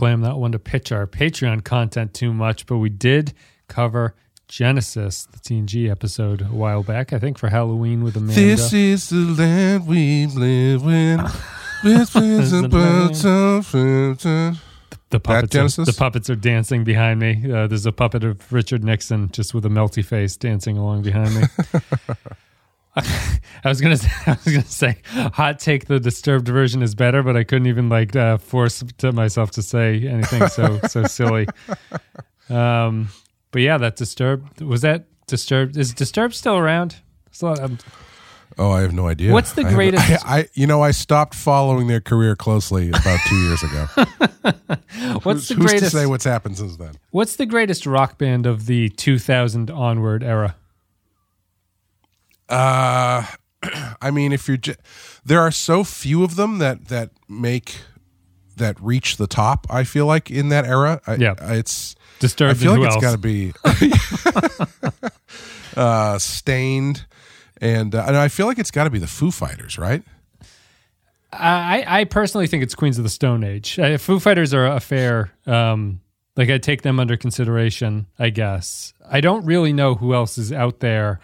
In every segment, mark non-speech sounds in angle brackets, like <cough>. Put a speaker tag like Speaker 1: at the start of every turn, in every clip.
Speaker 1: Clay, I'm one to pitch our Patreon content too much, but we did cover Genesis, the TNG episode, a while back. I think for Halloween with Amanda.
Speaker 2: This is the land we live in. With wings and birds of
Speaker 1: the puppets, are, the puppets are dancing behind me. Uh, there's a puppet of Richard Nixon just with a melty face dancing along behind me. <laughs> <laughs> I was gonna, say, <laughs> I was gonna say, hot take. The disturbed version is better, but I couldn't even like uh, force to myself to say anything so so <laughs> silly. Um, but yeah, that disturbed was that disturbed. Is disturbed still around? It's a lot- um,
Speaker 2: Oh, I have no idea.
Speaker 1: What's the greatest-
Speaker 2: I, I, you know, I stopped following their career closely about two years ago.
Speaker 1: what's the
Speaker 2: Who's
Speaker 1: greatest?
Speaker 2: to say what's happened since then?
Speaker 1: What's the greatest rock band of the 2000 onward era?
Speaker 2: Uh, <clears throat> I mean, if you're, j- there are so few of them that that make that reach the top. I feel like in that era, I,
Speaker 1: Yeah.
Speaker 2: It's.
Speaker 1: Disturbed.
Speaker 2: I feel like it's got to be <laughs> <laughs> uh, Staind, and, uh, and I feel like it's got to be the Foo Fighters, right?
Speaker 1: I, I personally think it's Queens of the Stone Age. Uh, Foo Fighters are a fair, um, like I take them under consideration, I guess. I don't really know who else is out there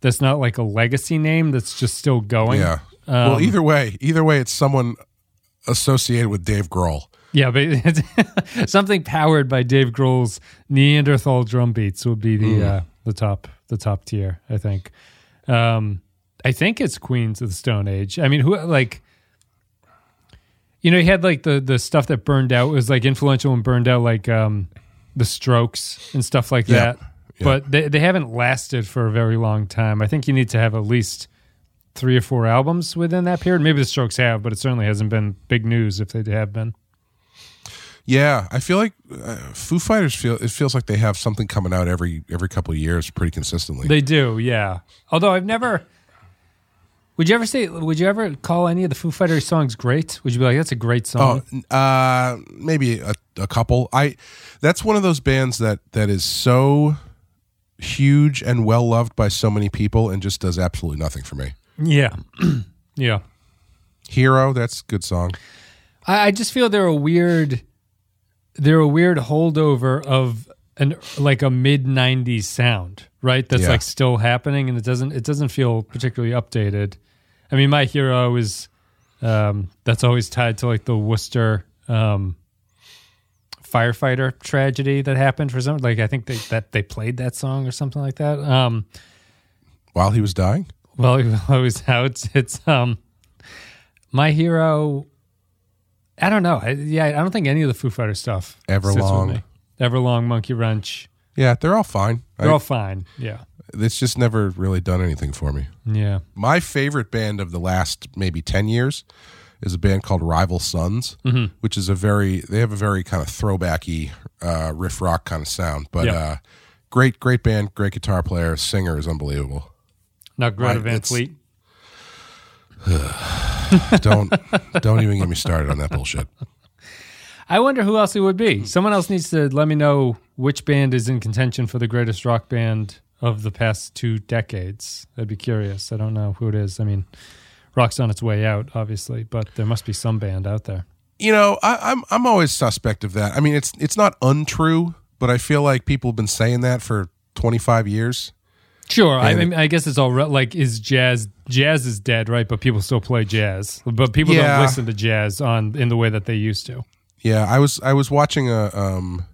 Speaker 1: that's not like a legacy name that's just still going.
Speaker 2: Yeah.
Speaker 1: Um,
Speaker 2: well, either way, either way, it's someone associated with Dave Grohl.
Speaker 1: Yeah, but it's <laughs> something powered by Dave Grohl's Neanderthal drum beats would be the uh, the top the top tier. I think. Um, I think it's Queens of the Stone Age. I mean, who like. You know, he had like the the stuff that burned out was like influential and burned out, like um, the Strokes and stuff like
Speaker 2: Yeah.
Speaker 1: that. But they they haven't lasted for a very long time. I think you need to have at least three or four albums within that period. Maybe the Strokes have, but it certainly hasn't been big news if they have been.
Speaker 2: Yeah, I feel like uh, Foo Fighters feel it feels like they have something coming out every every couple of years, pretty consistently.
Speaker 1: They do, yeah. Although I've never. Would you ever say? Would you ever call any of the Foo Fighters songs great? Would you be like, "That's a great
Speaker 2: Oh,
Speaker 1: song"?
Speaker 2: uh, maybe a, a couple. I that's one of those bands that that is so huge and well loved by so many people and just does absolutely nothing for me.
Speaker 1: yeah, <clears throat> yeah.
Speaker 2: Hero, that's a good song.
Speaker 1: I, I just feel they're a weird. They're a weird holdover of an like a mid '90s sound, right? That's
Speaker 2: Yeah.
Speaker 1: like still happening, and it doesn't. It doesn't feel particularly updated. I mean, my hero is um, that's always tied to like the Worcester um, firefighter tragedy that happened for some. Like I think they that they played that song or something like that. Um,
Speaker 2: While he was dying,
Speaker 1: well, <laughs> it was how it's um, my hero. I don't know. I, yeah, I don't think any of the Foo Fighter stuff
Speaker 2: Everlong.
Speaker 1: Everlong, Monkey Wrench.
Speaker 2: yeah, they're all fine.
Speaker 1: They're
Speaker 2: I-
Speaker 1: all fine. Yeah,
Speaker 2: it's just never really done anything for me.
Speaker 1: yeah.
Speaker 2: My favorite band of the last maybe 10 years is a band called Rival Sons,
Speaker 1: Mm-hmm.
Speaker 2: which is a very, they have a very kind of throwbacky uh, riff rock kind of sound. But
Speaker 1: Yeah.
Speaker 2: uh, great, great band, great guitar player, singer is unbelievable.
Speaker 1: Not Greta
Speaker 2: Right,
Speaker 1: Van Fleet. <sighs>
Speaker 2: Don't, don't even get me started on that bullshit.
Speaker 1: I wonder who else it would be. Someone else needs to let me know which band is in contention for the greatest rock band of the past two decades. I'd be curious. I don't know who it is. I mean, rock's on its way out, obviously, but there must be some band out there.
Speaker 2: You know, I, I'm, I'm always suspect of that. I mean, it's, it's not untrue, but I feel like people have been saying that for 25 years.
Speaker 1: Sure.
Speaker 2: And-
Speaker 1: I mean, I guess it's all re- like is jazz. Jazz is dead, right? But people still play jazz. But people
Speaker 2: Yeah.
Speaker 1: don't listen to jazz on in the way that they used to.
Speaker 2: Yeah, I was I was watching a um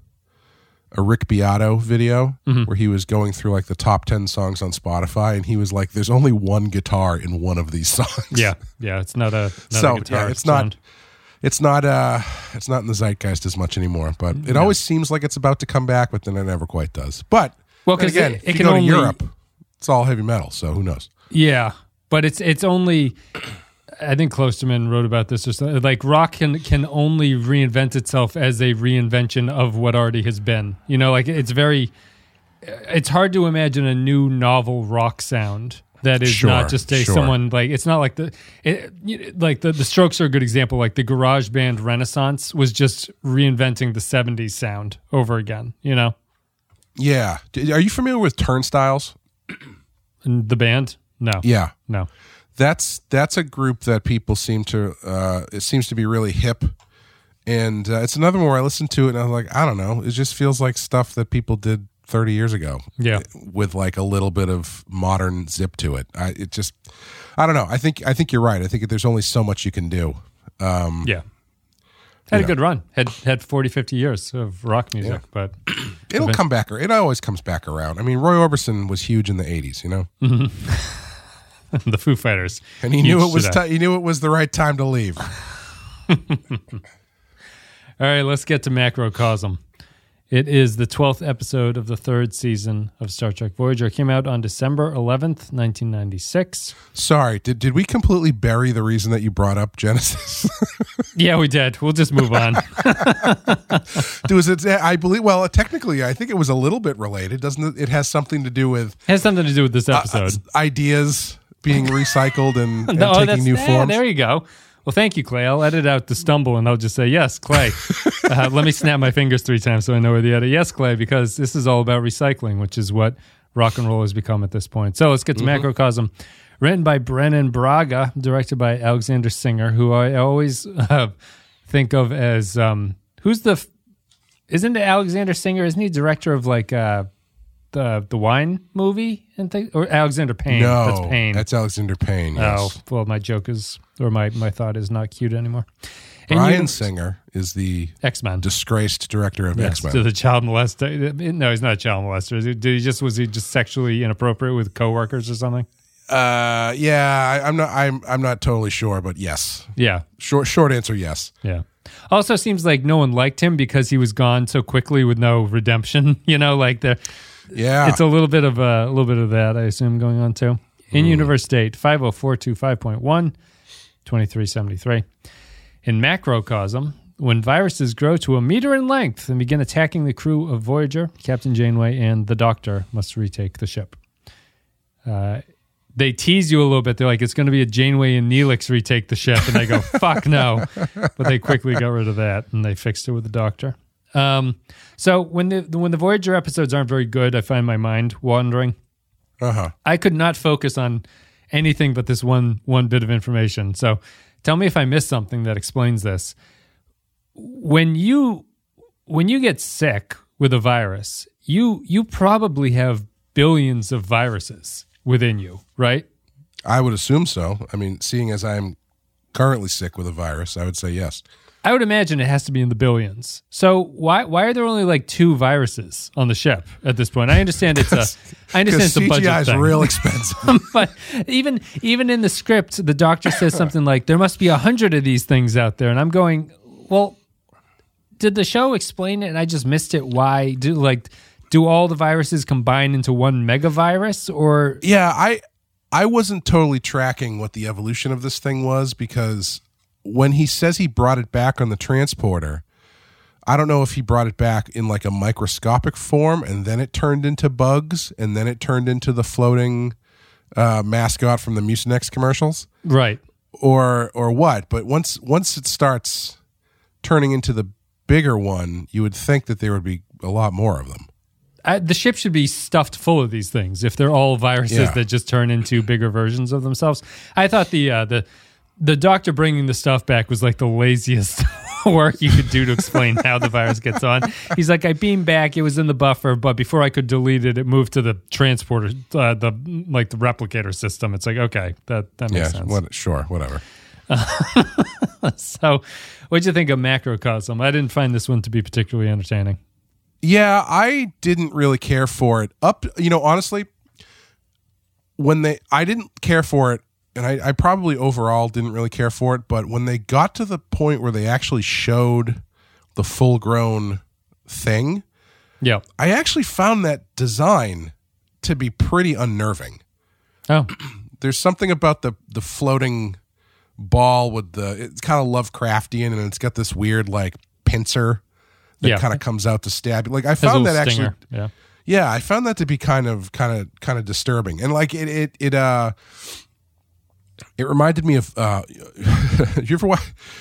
Speaker 2: a Rick Beato video
Speaker 1: Mm-hmm.
Speaker 2: where he was going through like the top 10 songs on Spotify and he was like there's only one guitar in one of these <laughs> songs.
Speaker 1: Yeah, yeah. It's not a not
Speaker 2: So,
Speaker 1: a guitar.
Speaker 2: yeah, it's not- It's not uh it's not in the zeitgeist as much anymore, but it always seems like it's about to come back but then it never quite does. But
Speaker 1: Well,
Speaker 2: again,
Speaker 1: it-
Speaker 2: if you
Speaker 1: can
Speaker 2: go
Speaker 1: only-
Speaker 2: to Europe, it's all heavy metal, so who knows.
Speaker 1: Yeah, but it's it's only. I think Klosterman wrote about this or something. Like rock can can only reinvent itself as a reinvention of what already has been. You know, like it's very. It's hard to imagine a new novel rock sound that is
Speaker 2: Sure,
Speaker 1: not just a
Speaker 2: sure.
Speaker 1: someone like it's not like the it, like the the Strokes are a good example. Like the Garage Band Renaissance was just reinventing the '70s sound over again. You know,
Speaker 2: Yeah. Are you familiar with Turnstiles?
Speaker 1: and the band. No,
Speaker 2: Yeah.
Speaker 1: no.
Speaker 2: That's that's a group that people seem to uh, it seems to be really hip and uh, it's another one where I listened to it and I was like, I don't know, it just feels like stuff that people did 30 years ago.
Speaker 1: Yeah.
Speaker 2: with like a little bit of modern zip to it. I it just, I don't know. I think I think you're right. I think there's only so much you can do. Um,
Speaker 1: Yeah. Had a good run. Had had 40, 50 years of rock music, but <clears throat>
Speaker 2: It'll come back. It always comes back around. I mean, Roy Orbison was huge in the '80s, you know, <laughs> <laughs>
Speaker 1: the Foo Fighters.
Speaker 2: and he knew it was
Speaker 1: today.
Speaker 2: ti he knew it was the right time to leave. <laughs>
Speaker 1: All right, let's get to Macrocosm. It is the 12th episode of the third season of Star Trek Voyager. It came out on December 11th, 1996.
Speaker 2: Sorry, did did we completely bury the reason that you brought up Genesis? <laughs>
Speaker 1: Yeah, we did. We'll just move on.
Speaker 2: was it? I believe. Well, technically, I think it was a little bit related, doesn't it? It has something to do with
Speaker 1: has something to do with this
Speaker 2: uh,
Speaker 1: episode.
Speaker 2: ideas being recycled and, <laughs> and
Speaker 1: No,
Speaker 2: taking new
Speaker 1: yeah,
Speaker 2: forms.
Speaker 1: There you go. Well, thank you, Clay. I'll edit out the stumble and I'll just say, yes, Clay. <laughs> uh, let me snap my fingers three times so I know where the edit. Yes, Clay, because this is all about recycling, which is what rock and roll has become at this point. So let's get to Macrocosm. Written by Brannon Braga, directed by Alexander Singer, who I always uh, think of as um, who's the. F- isn't Alexander Singer? Isn't he director of like uh, the the wine movie and things? Or Alexander Payne?
Speaker 2: no,
Speaker 1: That's Payne.
Speaker 2: that's Alexander Payne. Yes.
Speaker 1: Oh, well, my joke is, or my, my thought is not cute anymore. And
Speaker 2: Bryan
Speaker 1: you-
Speaker 2: Singer is the
Speaker 1: X-Men.
Speaker 2: disgraced director of
Speaker 1: Yes,
Speaker 2: X Men.
Speaker 1: to the child molester. No, he's not a child molester. Is he- Did he just, was he just sexually inappropriate with coworkers or something?
Speaker 2: Uh, yeah, I, I'm not. I'm I'm not totally sure, but yes.
Speaker 1: Yeah.
Speaker 2: Short short answer, yes.
Speaker 1: Yeah. Also seems like no one liked him because he was gone so quickly with no redemption. <laughs> You know, like the,
Speaker 2: Yeah,
Speaker 1: it's a little bit of a, a little bit of that, I assume, going on too. In universe state, 50425.1, 2373. In macrocosm, when viruses grow to a meter in length and begin attacking the crew of Voyager, Captain Janeway and the Doctor must retake the ship. Uh, they tease you a little bit. They're like, it's going to be a Janeway and Neelix retake the ship. And I go, fuck no. <laughs> But they quickly got rid of that and they fixed it with the Doctor. Um, so when the when the Voyager episodes aren't very good, I find my mind wandering.
Speaker 2: uh huh.
Speaker 1: I could not focus on anything but this one one bit of information. So tell me if I missed something that explains this. When you when you get sick with a virus, you you probably have billions of viruses within you, right?
Speaker 2: I would assume so. I mean, seeing as I'm currently sick with a virus, I would say yes.
Speaker 1: I would imagine it has to be in the billions. So why why are there only like two viruses on the ship at this point? I understand it's a <laughs> I understand it's a budget
Speaker 2: CGI is
Speaker 1: thing.
Speaker 2: real <laughs> expensive.
Speaker 1: but even even in the script, the doctor says something like, "There must be a hundred of these things out there," and I'm going, "Well, did the show explain it, and I just missed it? Why do like do all the viruses combine into one mega virus, or
Speaker 2: yeah, I I wasn't totally tracking what the evolution of this thing was because when he says he brought it back on the transporter, I don't know if he brought it back in like a microscopic form and then it turned into bugs and then it turned into the floating uh, mascot from the Mucinex commercials
Speaker 1: right?"
Speaker 2: or or what. But once once it starts turning into the bigger one, you would think that there would be a lot more of them.
Speaker 1: I, the ship should be stuffed full of these things if they're all viruses
Speaker 2: Yeah.
Speaker 1: that just turn into bigger versions of themselves. I thought the uh, the the doctor bringing the stuff back was like the laziest <laughs> work you could do to explain how the virus gets on. He's like, I beamed back, it was in the buffer, but before I could delete it, it moved to the transporter, uh, the like the replicator system. It's like, okay, that that makes
Speaker 2: Yeah,
Speaker 1: sense.
Speaker 2: what, sure, whatever. <laughs>
Speaker 1: So, what'd you think of macrocosm? I didn't find this one to be particularly entertaining.
Speaker 2: Yeah, I didn't really care for it. Up, you know, honestly, when they, I didn't care for it, and I, I probably overall didn't really care for it. But when they got to the point where they actually showed the full grown thing,
Speaker 1: Yeah.
Speaker 2: I actually found that design to be pretty unnerving.
Speaker 1: Oh, <clears throat>
Speaker 2: There's something about the the floating ball with the it's kind of Lovecraftian, and it's got this weird like pincer that
Speaker 1: Yeah.
Speaker 2: kind of comes out to stab you. Like I found that actually
Speaker 1: stinger. Yeah.
Speaker 2: yeah, I found that to be kind of kind of kind of disturbing. And like it it it uh it reminded me of uh <laughs> you ever wa-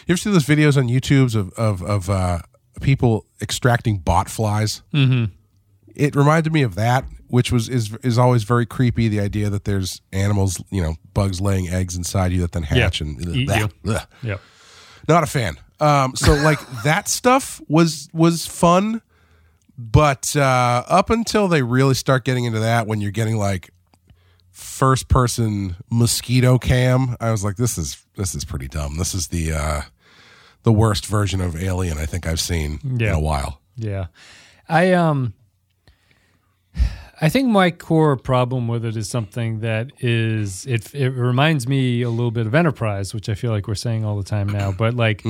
Speaker 2: you ever see those videos on YouTube's of of of uh people extracting bot flies?
Speaker 1: Mm-hmm.
Speaker 2: It reminded me of that, which was is is always very creepy the idea that there's animals, you know, bugs laying eggs inside you that then hatch and
Speaker 1: Eat.
Speaker 2: Ugh.
Speaker 1: Yeah.
Speaker 2: not a fan. Um, so like <laughs> that stuff was was fun, but uh, up until they really start getting into that, when you're getting like first person mosquito cam, I was like, this is this is pretty dumb. This is the uh, the worst version of Alien I think I've seen
Speaker 1: Yeah.
Speaker 2: in a while.
Speaker 1: Yeah. I um I think my core problem with it is something that is it it reminds me a little bit of Enterprise, which I feel like we're saying all the time now, but like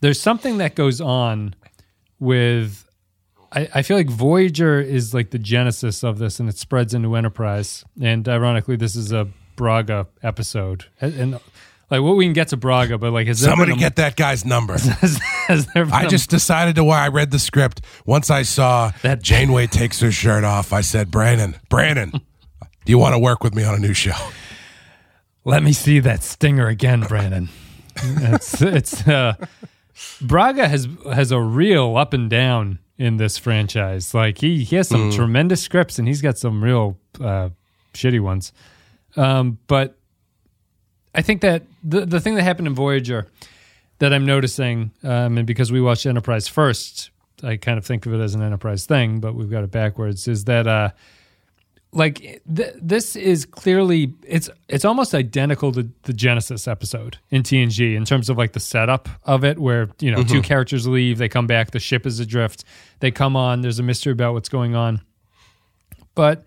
Speaker 1: there's something that goes on with I, I feel like Voyager is like the genesis of this and it spreads into Enterprise. And ironically this is a Braga episode. And, and like what we can get to Braga, but like has
Speaker 2: Somebody
Speaker 1: a-
Speaker 2: get that guy's number. <laughs>
Speaker 1: has, has
Speaker 2: I
Speaker 1: a-
Speaker 2: just decided to why I read the script. Once I saw
Speaker 1: That-
Speaker 2: Janeway takes her shirt off, I said, Brandon, Brandon, <laughs> do you want to work with me on a new show?
Speaker 1: Let me see that stinger again, Brandon. it's it's uh, Braga has has a real up and down in this franchise. Like he he has some tremendous scripts and he's got some real uh, shitty ones. Um, but I think that the the thing that happened in Voyager that I'm noticing, um, and because we watched Enterprise first, I kind of think of it as an Enterprise thing, but we've got it backwards. Is that uh, like th- this is clearly it's it's almost identical to the Genesis episode in TNG in terms of like the setup of it, where you know two characters leave, they come back, the ship is adrift, they come on, there's a mystery about what's going on, but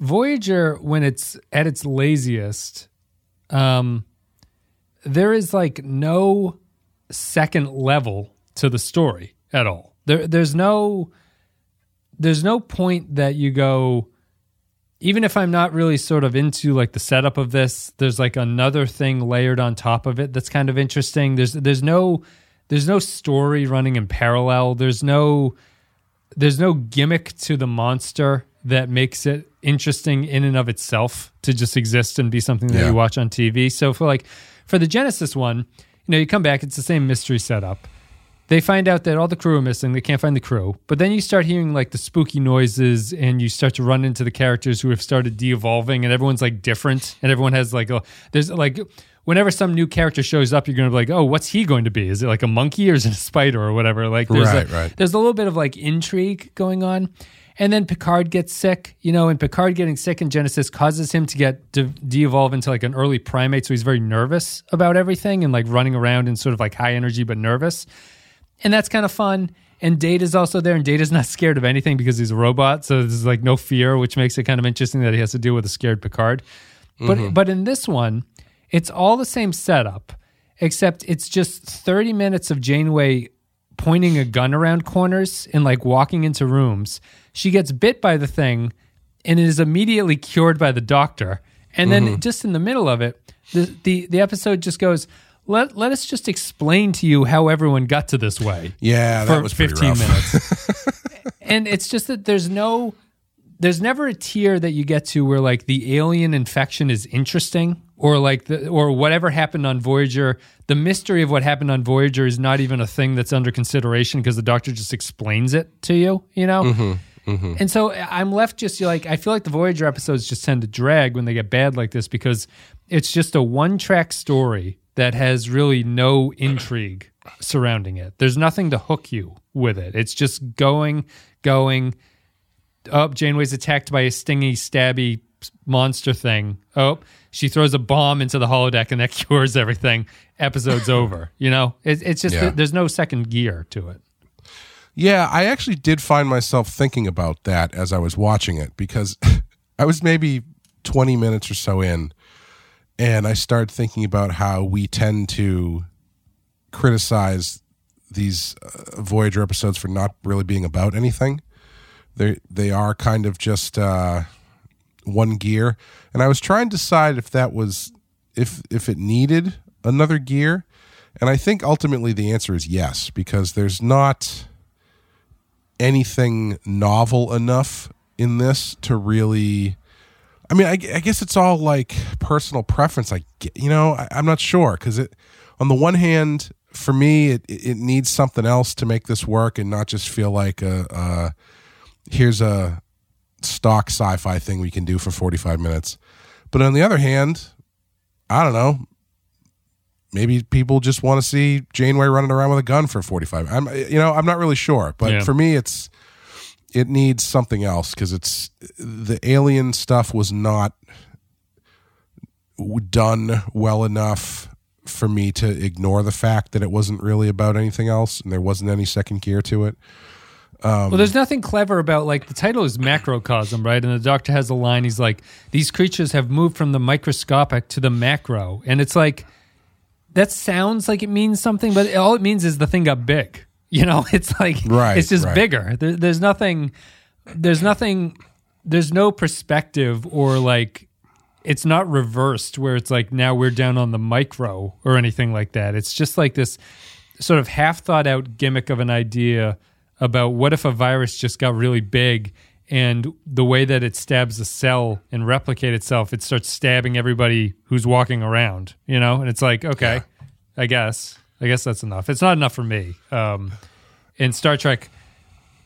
Speaker 1: Voyager when it's at its laziest, um, there is like no second level to the story at all. There, there's no, there's no point that you go. Even if I'm not really sort of into like the setup of this, there's like another thing layered on top of it that's kind of interesting. There's there's no there's no story running in parallel. There's no there's no gimmick to the monster that makes it interesting in and of itself to just exist and be something that
Speaker 2: Yeah.
Speaker 1: you watch on TV. So for like for the Genesis one, you know, you come back, it's the same mystery setup. They find out that all the crew are missing. They can't find the crew. But then you start hearing like the spooky noises and you start to run into the characters who have started de-evolving and everyone's like different and everyone has like a there's like whenever some new character shows up, you're going to be like, oh, what's he going to be? Is it like a monkey or is it a spider or whatever? Like, there's
Speaker 2: Right,
Speaker 1: a,
Speaker 2: right.
Speaker 1: there's a little bit of like intrigue going on. And then Picard gets sick, you know, and Picard getting sick in Genesis causes him to get de- de-evolve into like an early primate. So he's very nervous about everything and like running around and sort of like high energy but nervous. And that's kind of fun. And Data's also there, and Data's not scared of anything because he's a robot. So there's like no fear, which makes it kind of interesting that he has to deal with a scared Picard. But mm-hmm. but in this one, it's all the same setup, except it's just 30 minutes of Janeway pointing a gun around corners and like walking into rooms. She gets bit by the thing and is immediately cured by the doctor. And then mm-hmm. just in the middle of it, the, the the episode just goes, let let us just explain to you how everyone got to this way
Speaker 2: Yeah, that
Speaker 1: for
Speaker 2: was
Speaker 1: 15
Speaker 2: rough.
Speaker 1: minutes. <laughs> and it's just that there's no there's never a tier that you get to where like the alien infection is interesting or like the or whatever happened on Voyager the mystery of what happened on Voyager is not even a thing that's under consideration because the doctor just explains it to you you know
Speaker 2: Mm-hmm,
Speaker 1: and so I'm left just like I feel like the Voyager episodes just tend to drag when they get bad like this because it's just a one track story that has really no intrigue surrounding it. There's nothing to hook you with it. It's just going, going. Oh, Janeway's attacked by a stingy, stabby monster thing. Oh, she throws a bomb into the holodeck and that <laughs> cures everything. Episode's <laughs> over. You know, it, it's just
Speaker 2: Yeah.
Speaker 1: there's no second gear to it.
Speaker 2: Yeah, I actually did find myself thinking about that as I was watching it because <laughs> I was maybe 20 minutes or so in and I started thinking about how we tend to criticize these uh, Voyager episodes for not really being about anything. They they are kind of just uh, one gear, and I was trying to decide if that was if if it needed another gear, and I think ultimately the answer is yes because there's not anything novel enough in this to really i mean i, I guess it's all like personal preference i get you know I, i'm not sure because it on the one hand for me it, it needs something else to make this work and not just feel like a, a here's a stock sci-fi thing we can do for 45 minutes but on the other hand i don't know maybe people just want to see Janeway running around with a gun for 45. I'm you know, I'm not really sure, but
Speaker 1: Yeah.
Speaker 2: for me it's it needs something else cuz it's the alien stuff was not done well enough for me to ignore the fact that it wasn't really about anything else and there wasn't any second gear to it.
Speaker 1: Um, well, there's nothing clever about like the title is macrocosm, right? And the doctor has a line. He's like, "These creatures have moved from the microscopic to the macro," and it's like that sounds like it means something, but all it means is the thing got big. <laughs> You know, it's like
Speaker 2: Right,
Speaker 1: it's just
Speaker 2: right.
Speaker 1: bigger. There, there's nothing. There's nothing. There's no perspective or like it's not reversed where it's like now we're down on the micro or anything like that. It's just like this sort of half thought out gimmick of an idea about what if a virus just got really big and the way that it stabs a cell and replicate itself, it starts stabbing everybody who's walking around, you know? And it's like, okay, I guess. I guess that's enough. It's not enough for me. Um, in Star Trek,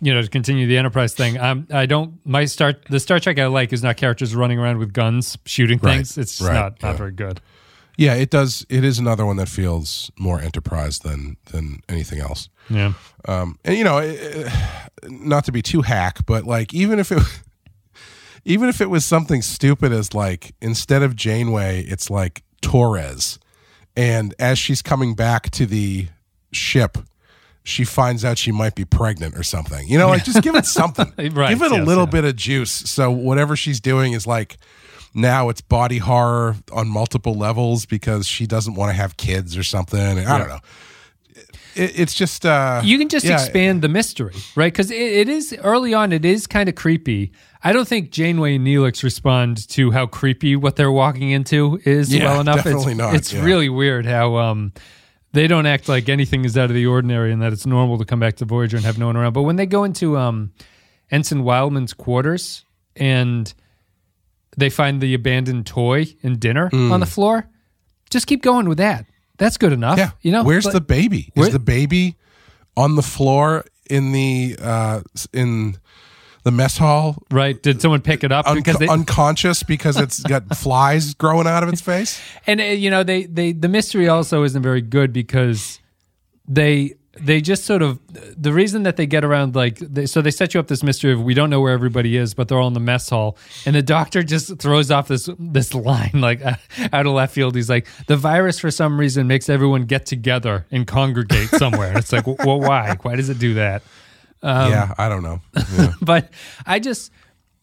Speaker 1: you know, to continue the Enterprise thing, um, I don't. My Star the Star Trek I like is not characters running around with guns shooting
Speaker 2: Right,
Speaker 1: things. It's just
Speaker 2: right,
Speaker 1: not not
Speaker 2: yeah.
Speaker 1: very good.
Speaker 2: Yeah, it does it is another one that feels more enterprise than than anything else.
Speaker 1: Yeah,
Speaker 2: Um, and you know, it, it- not to be too hack, but like even if it, <laughs> even if it was something stupid as like instead of Janeway, it's like Torres, and as she's coming back to the ship, she finds out she might be pregnant or something. You know, like just give it something, <laughs>
Speaker 1: Right,
Speaker 2: give it a little
Speaker 1: yeah.
Speaker 2: bit of juice. So whatever she's doing is like. Now it's body horror on multiple levels because she doesn't want to have kids or something. I don't know. It's just uh,
Speaker 1: you can just
Speaker 2: yeah,
Speaker 1: expand the mystery, right? Because it, it is early on. It is kind of creepy. I don't think Janeway and Neelix respond to how creepy what they're walking into is
Speaker 2: Yeah,
Speaker 1: well enough.
Speaker 2: definitely
Speaker 1: it's
Speaker 2: not,
Speaker 1: it's
Speaker 2: yeah.
Speaker 1: really weird how um, they don't act like anything is out of the ordinary and that it's normal to come back to Voyager and have no one around. But when they go into um, Ensign Wildman's quarters and they find the abandoned toy and dinner on the floor, just keep going with that. That's good enough.
Speaker 2: Mm. Yeah.
Speaker 1: You know,
Speaker 2: where's the baby?
Speaker 1: Where-
Speaker 2: Is the baby on the floor in the uh in the mess hall.
Speaker 1: Right? Did someone pick it up
Speaker 2: unco-
Speaker 1: because they,
Speaker 2: unconscious because it's got <laughs> flies growing out of its face?
Speaker 1: and uh, you know they they the mystery also isn't very good because they they just sort of the reason that they get around like they, so they set you up this mystery of we don't know where everybody is but they're all in the mess hall. And the doctor just throws off this this line like uh, <laughs> out of left field. He's like the virus for some reason makes everyone get together and congregate somewhere. And it's like well why? Why does it do that Um,
Speaker 2: yeah, I don't know. <laughs> Yeah.
Speaker 1: but I just,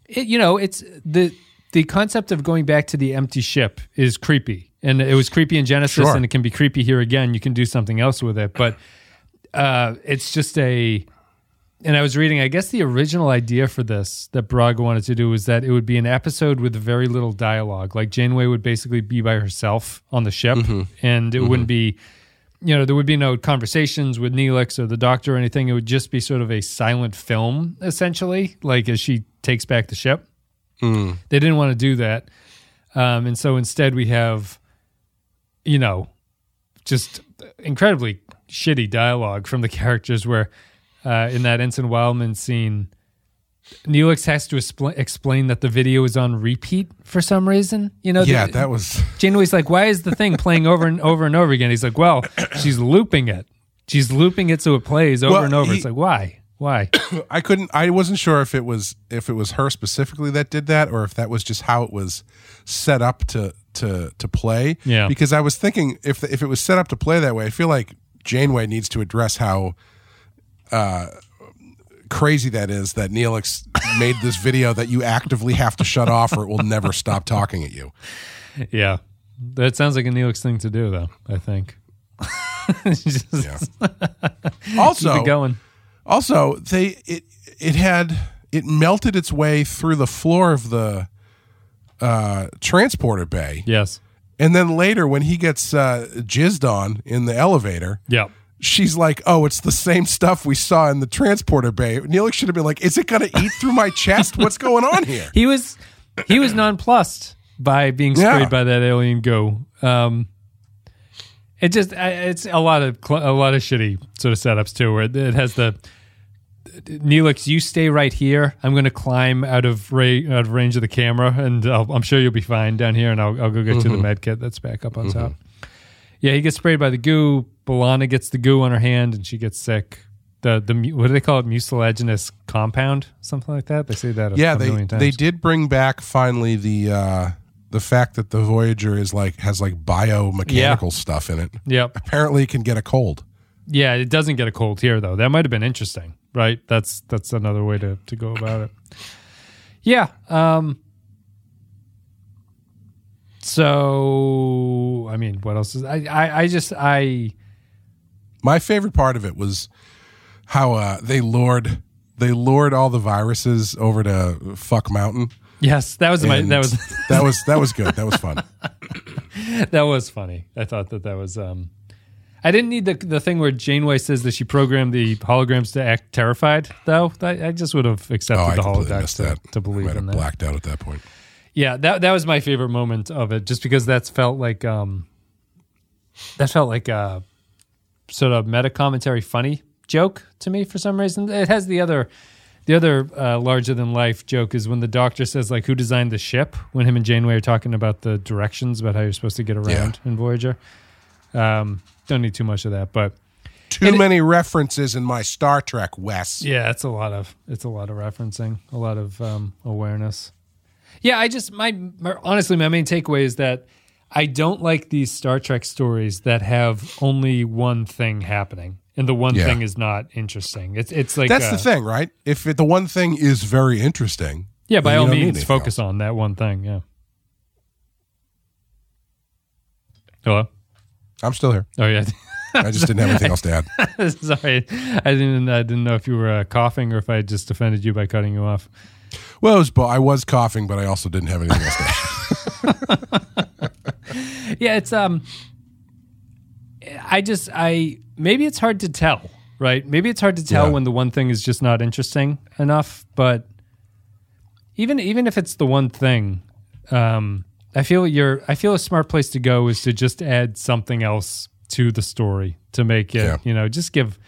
Speaker 1: it, you know, it's the the concept of going back to the empty ship is creepy, and it was creepy in Genesis,
Speaker 2: Sure.
Speaker 1: and it can be creepy here again. You can do something else with it, but uh, it's just a. And I was reading, I guess the original idea for this that Braga wanted to do was that it would be an episode with very little dialogue. Like Janeway would basically be by herself on the ship, and it wouldn't be you know, there would be no conversations with Neelix or the doctor or anything. It would just be sort of a silent film, essentially, like as she takes back the ship. They didn't want to do that. Um, and so instead, we have, you know, just incredibly shitty dialogue from the <laughs> characters where uh, in that Ensign Wildman scene, Neelix has to expl- explain that the video is on repeat for some reason. You know,
Speaker 2: yeah,
Speaker 1: the-
Speaker 2: that was <laughs>
Speaker 1: Janeway's like, why is the thing playing over and over and over again? He's like, well, she's looping it. She's looping it so it plays over
Speaker 2: Well,
Speaker 1: and over.
Speaker 2: he-
Speaker 1: it's like, why? Why? <coughs>
Speaker 2: I couldn't I wasn't sure if it was if it was her specifically that did that or if that was just how it was set up to to to play.
Speaker 1: Yeah.
Speaker 2: Because I was thinking if if it was set up to play that way, I feel like Janeway needs to address how uh crazy that is that Neelix made this video that you actively have to shut off or it will never stop talking at you.
Speaker 1: yeah. That sounds like a Neelix thing to do, though, I think. <laughs> Just
Speaker 2: Also,
Speaker 1: it going.
Speaker 2: Also, they it it had it melted its way through the floor of the uh, transporter bay,
Speaker 1: Yes.
Speaker 2: and then later when he gets uh, jizzed on in the elevator,
Speaker 1: Yeah.
Speaker 2: She's like, "Oh, it's the same stuff we saw in the transporter bay." Neelix should have been like, "Is it going to eat through my chest? What's going on here?" <laughs>
Speaker 1: He was he was nonplussed by being sprayed
Speaker 2: Yeah.
Speaker 1: by that alien go. Um, it just it's a lot of a lot of shitty sort of setups too, where it has the Neelix, you stay right here. I'm going to climb out of ra- out of range of the camera, and I'll, I'm sure you'll be fine down here. And I'll, I'll go get you the med kit that's back up on top. Yeah, he gets sprayed by the goo. B'Elanna gets the goo on her hand, and she gets sick. The the what do they call it? Mucilaginous compound, something like that. They say that. A,
Speaker 2: yeah,
Speaker 1: a
Speaker 2: they
Speaker 1: times.
Speaker 2: they did bring back finally the uh the fact that the Voyager is like has like biomechanical stuff in it.
Speaker 1: Yep.
Speaker 2: Apparently, it can get a cold.
Speaker 1: Yeah, it doesn't get a cold here though. That might have been interesting, right? That's that's another way to to go about it. Yeah. Um so I mean, what else is I I, I just I
Speaker 2: My favorite part of it was how uh, they lured they lured all the viruses over to Fuck Mountain.
Speaker 1: yes, that was my that was <laughs>
Speaker 2: that was that was good. That was fun. <laughs>
Speaker 1: that was funny. I thought that that was um I didn't need the the thing where Janeway says that she programmed the holograms to act terrified though. I, I just would have accepted
Speaker 2: Oh,
Speaker 1: the holograms to, to
Speaker 2: I
Speaker 1: believe
Speaker 2: might
Speaker 1: in
Speaker 2: have
Speaker 1: that.
Speaker 2: blacked out at that point.
Speaker 1: Yeah, that that was my favorite moment of it, just because that's felt like um, that felt like a sort of meta commentary, funny joke to me for some reason. It has the other, the other uh, larger than life joke is when the doctor says like, "Who designed the ship?" When him and Janeway are talking about the directions about how you're supposed to get around in Voyager. Um, don't need too much of that, but
Speaker 2: Too
Speaker 1: it-
Speaker 2: many references in my Star Trek, Wes.
Speaker 1: Yeah, it's a lot of it's a lot of referencing, a lot of um, awareness. Yeah, I just my, my honestly my main takeaway is that I don't like these Star Trek stories that have only one thing happening, and the one
Speaker 2: Yeah.
Speaker 1: thing is not interesting. It's it's like
Speaker 2: That's
Speaker 1: uh,
Speaker 2: the thing, right? If it, the one thing is very interesting,
Speaker 1: Yeah, by all means, focus
Speaker 2: else.
Speaker 1: on that one thing. Yeah. Hello.
Speaker 2: I'm still here.
Speaker 1: Oh yeah.
Speaker 2: I just didn't have anything else to add. <laughs>
Speaker 1: Sorry, I didn't. I didn't know if you were uh, coughing or if I just offended you by cutting you off.
Speaker 2: Well, it was, I was coughing, but I also didn't have anything else <laughs>
Speaker 1: yeah it's um i just i maybe it's hard to tell right maybe it's hard to tell
Speaker 2: Yeah.
Speaker 1: when the one thing is just not interesting enough but even even if it's the one thing um i feel you're i feel a smart place to go is to just add something else to the story to make it
Speaker 2: Yeah.
Speaker 1: you know just give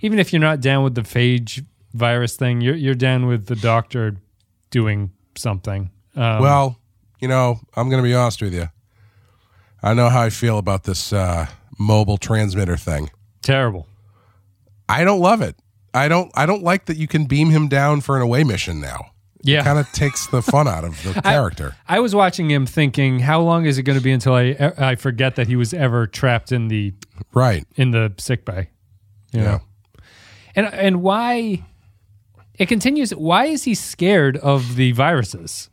Speaker 1: even if you're not down with the phage virus thing you're you're down with the doctor doing something um,
Speaker 2: well, you know, I'm going to be honest with you. I know how I feel about this uh, mobile transmitter thing.
Speaker 1: terrible
Speaker 2: I don't love it. I don't. I don't like that you can beam him down for an away mission now.
Speaker 1: yeah
Speaker 2: Kind of takes the fun out of the <laughs> character.
Speaker 1: I was watching him thinking, how long is it going to be until I I forget that he was ever trapped in the
Speaker 2: right.
Speaker 1: in the sick bay? You
Speaker 2: Yeah.
Speaker 1: know? And and why it continues why is he scared of the viruses?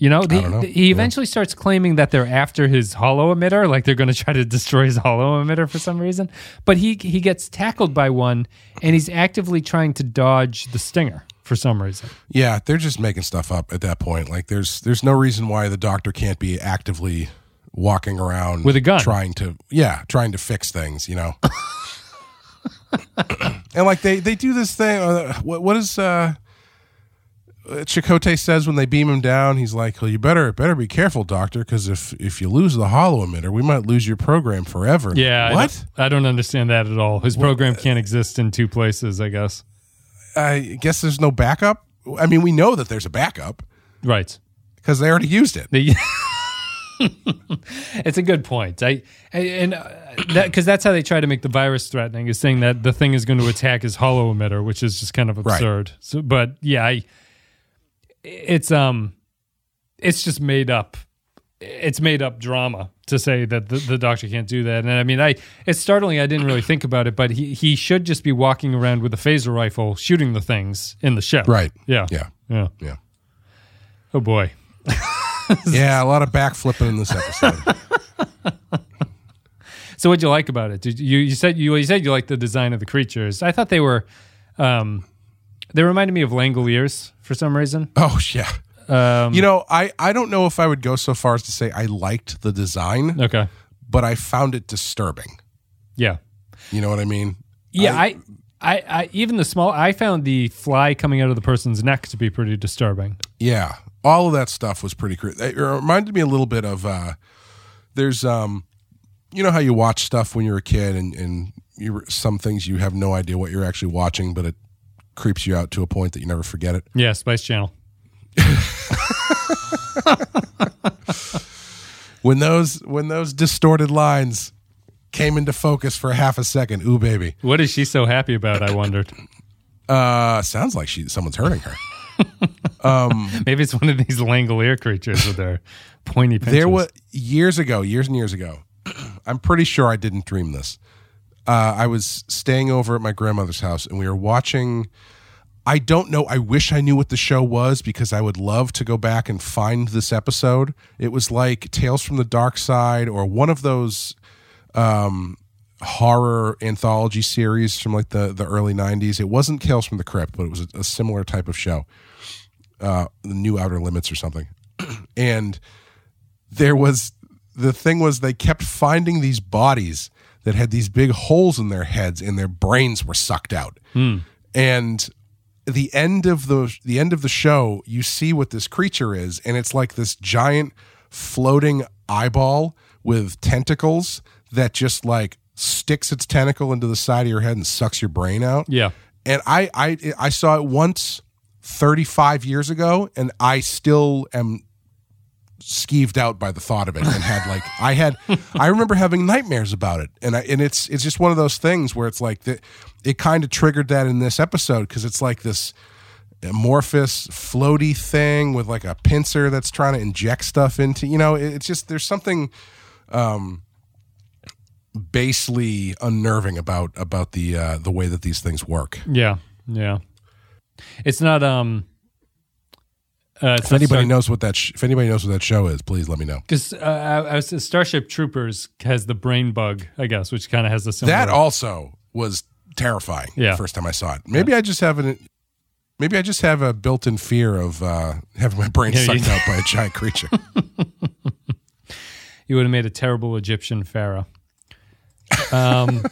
Speaker 1: You know, the,
Speaker 2: know.
Speaker 1: the- he eventually starts claiming that they're after his holo-emitter, like they're going to try to destroy his holo-emitter for some reason. But he he gets tackled by one, and he's actively trying to dodge the stinger for some reason.
Speaker 2: Yeah, they're just making stuff up at that point. Like there's there's no reason why the doctor can't be actively walking around
Speaker 1: With a gun.
Speaker 2: trying to yeah, trying to fix things, you know. <coughs> <coughs> <coughs> and like they they do this thing uh, what what is uh Chakotay says when they beam him down, he's like, "Well, you better better be careful, doctor, because if if you lose the holo-emitter, we might lose your program forever."
Speaker 1: Yeah, I
Speaker 2: what?
Speaker 1: don't, I don't understand that at all. His program can't exist in two places, I guess.
Speaker 2: I guess there's no backup. I mean, we know that there's a backup
Speaker 1: Right.
Speaker 2: because they already used it.
Speaker 1: The- it's a good point. I and uh, that because that's how they try to make the virus threatening is saying that the thing is going to attack his holo-emitter, which is just kind of
Speaker 2: Right.
Speaker 1: absurd. So, but yeah, I, it's um, it's just made up. It's made up drama to say that the, the doctor can't do that. And I mean, I it's startling. I didn't really think about it, but he he should just be walking around with a phaser rifle, shooting the things in the ship.
Speaker 2: Right.
Speaker 1: Yeah.
Speaker 2: Yeah.
Speaker 1: Yeah.
Speaker 2: Yeah.
Speaker 1: Oh boy. <laughs> <laughs>
Speaker 2: Yeah, a lot of backflipping in this episode. <laughs>
Speaker 1: So what'd you like about it? Did you you said you you said you liked the design of the creatures? I thought they were, um, they reminded me of Langoliers for some reason.
Speaker 2: oh yeah.
Speaker 1: Um,
Speaker 2: You know, I I don't know if I would go so far as to say I liked the design,
Speaker 1: okay,
Speaker 2: but I found it disturbing.
Speaker 1: yeah,
Speaker 2: You know what I mean?
Speaker 1: yeah. I, I, I, even the small. I found the fly coming out of the person's neck to be pretty disturbing.
Speaker 2: Yeah, all of that stuff was pretty. Cre- it reminded me a little bit of. uh There's um, you know how you watch stuff when you're a kid, and and you some things you have no idea what you're actually watching, but it creeps you out to a point that you never forget it.
Speaker 1: Yeah, Spice Channel. <laughs>
Speaker 2: when those when those distorted lines came into focus for half a second. Ooh, baby.
Speaker 1: What is she so happy about? I wondered.
Speaker 2: Uh, sounds like she someone's hurting her. <laughs> <laughs>
Speaker 1: Maybe it's one of these Langolier creatures with their pointy pinches.
Speaker 2: There was years ago, years and years ago. <clears throat> I'm pretty sure I didn't dream this. Uh, I was staying over at my grandmother's house, and we were watching. I don't know. I wish I knew what the show was because I would love to go back and find this episode. It was like Tales from the Darkside or one of those um, horror anthology series from like the, the early 90s. It wasn't Tales from the Crypt, but it was a, a similar type of show, uh, The New Outer Limits or something. <clears throat> and there was the thing was they kept finding these bodies that had these big holes in their heads and their brains were sucked out. And the end of the the end of the show, you see what this creature is, and it's like this giant floating eyeball with tentacles that just like sticks its tentacle into the side of your head and sucks your brain out.
Speaker 1: yeah.
Speaker 2: And I I I saw it once 35 years ago and I still am skeeved out by the thought of it and had like I had I remember having nightmares about it and I and it's it's just one of those things where it's like that it kind of triggered that in this episode because it's like this amorphous floaty thing with like a pincer that's trying to inject stuff into you know it's just there's something um basely unnerving about about the uh the way that these things work
Speaker 1: Yeah. Yeah. It's not um uh, it's
Speaker 2: if anybody knows what that sh- if anybody knows what that show is please let me know
Speaker 1: because uh, I, I was Starship Troopers has the brain bug, I guess, which kind of has the similar.
Speaker 2: that also was terrifying
Speaker 1: Yeah.
Speaker 2: the first time i saw it maybe i just have an maybe i just have a built-in fear of uh having my brain
Speaker 1: Yeah,
Speaker 2: sucked out by a giant creature <laughs>
Speaker 1: you would have made a terrible Egyptian pharaoh. <laughs> Um,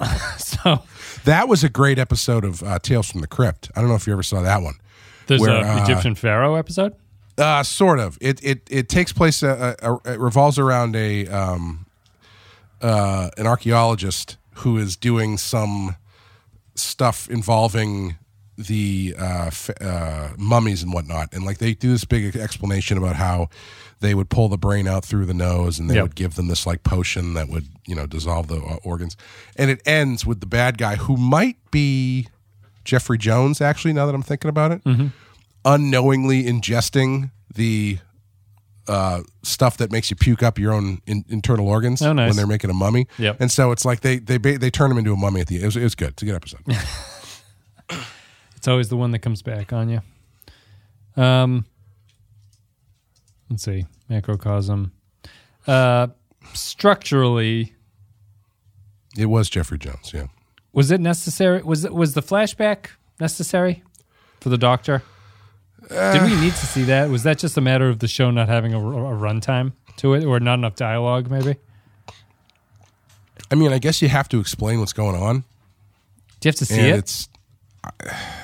Speaker 1: <laughs> so
Speaker 2: that was a great episode of uh, tales from the crypt i don't know if you ever saw that one
Speaker 1: there's
Speaker 2: Where,
Speaker 1: a
Speaker 2: uh,
Speaker 1: Egyptian pharaoh episode.
Speaker 2: Uh, sort of. It it it takes place. Uh, uh, it revolves around a um, uh, an archaeologist who is doing some stuff involving the uh, f- uh, mummies and whatnot, and like they do this big explanation about how they would pull the brain out through the nose, and they
Speaker 1: Yep.
Speaker 2: would give them this like potion that would you know dissolve the uh, organs, and it ends with the bad guy who might be Jeffrey Jones. Actually, now that I'm thinking about it unknowingly ingesting the uh, stuff that makes you puke up your own in, internal organs
Speaker 1: Oh, nice.
Speaker 2: when they're making a mummy.
Speaker 1: Yep.
Speaker 2: And so it's like they they they turn him into a mummy at the end. It was, it was good. It's a good episode. <laughs>
Speaker 1: It's always the one that comes back on you. Um, let's see, macrocosm. Uh, structurally,
Speaker 2: it was Jeffrey Jones. Yeah.
Speaker 1: was it necessary? Was it was the flashback necessary for the Doctor? Did we need to see that? Was that just a matter of the show not having a, a runtime to it, or not enough dialogue? Maybe.
Speaker 2: I mean, I guess you have to explain what's going on.
Speaker 1: Do you have to see
Speaker 2: and
Speaker 1: it?
Speaker 2: it's I,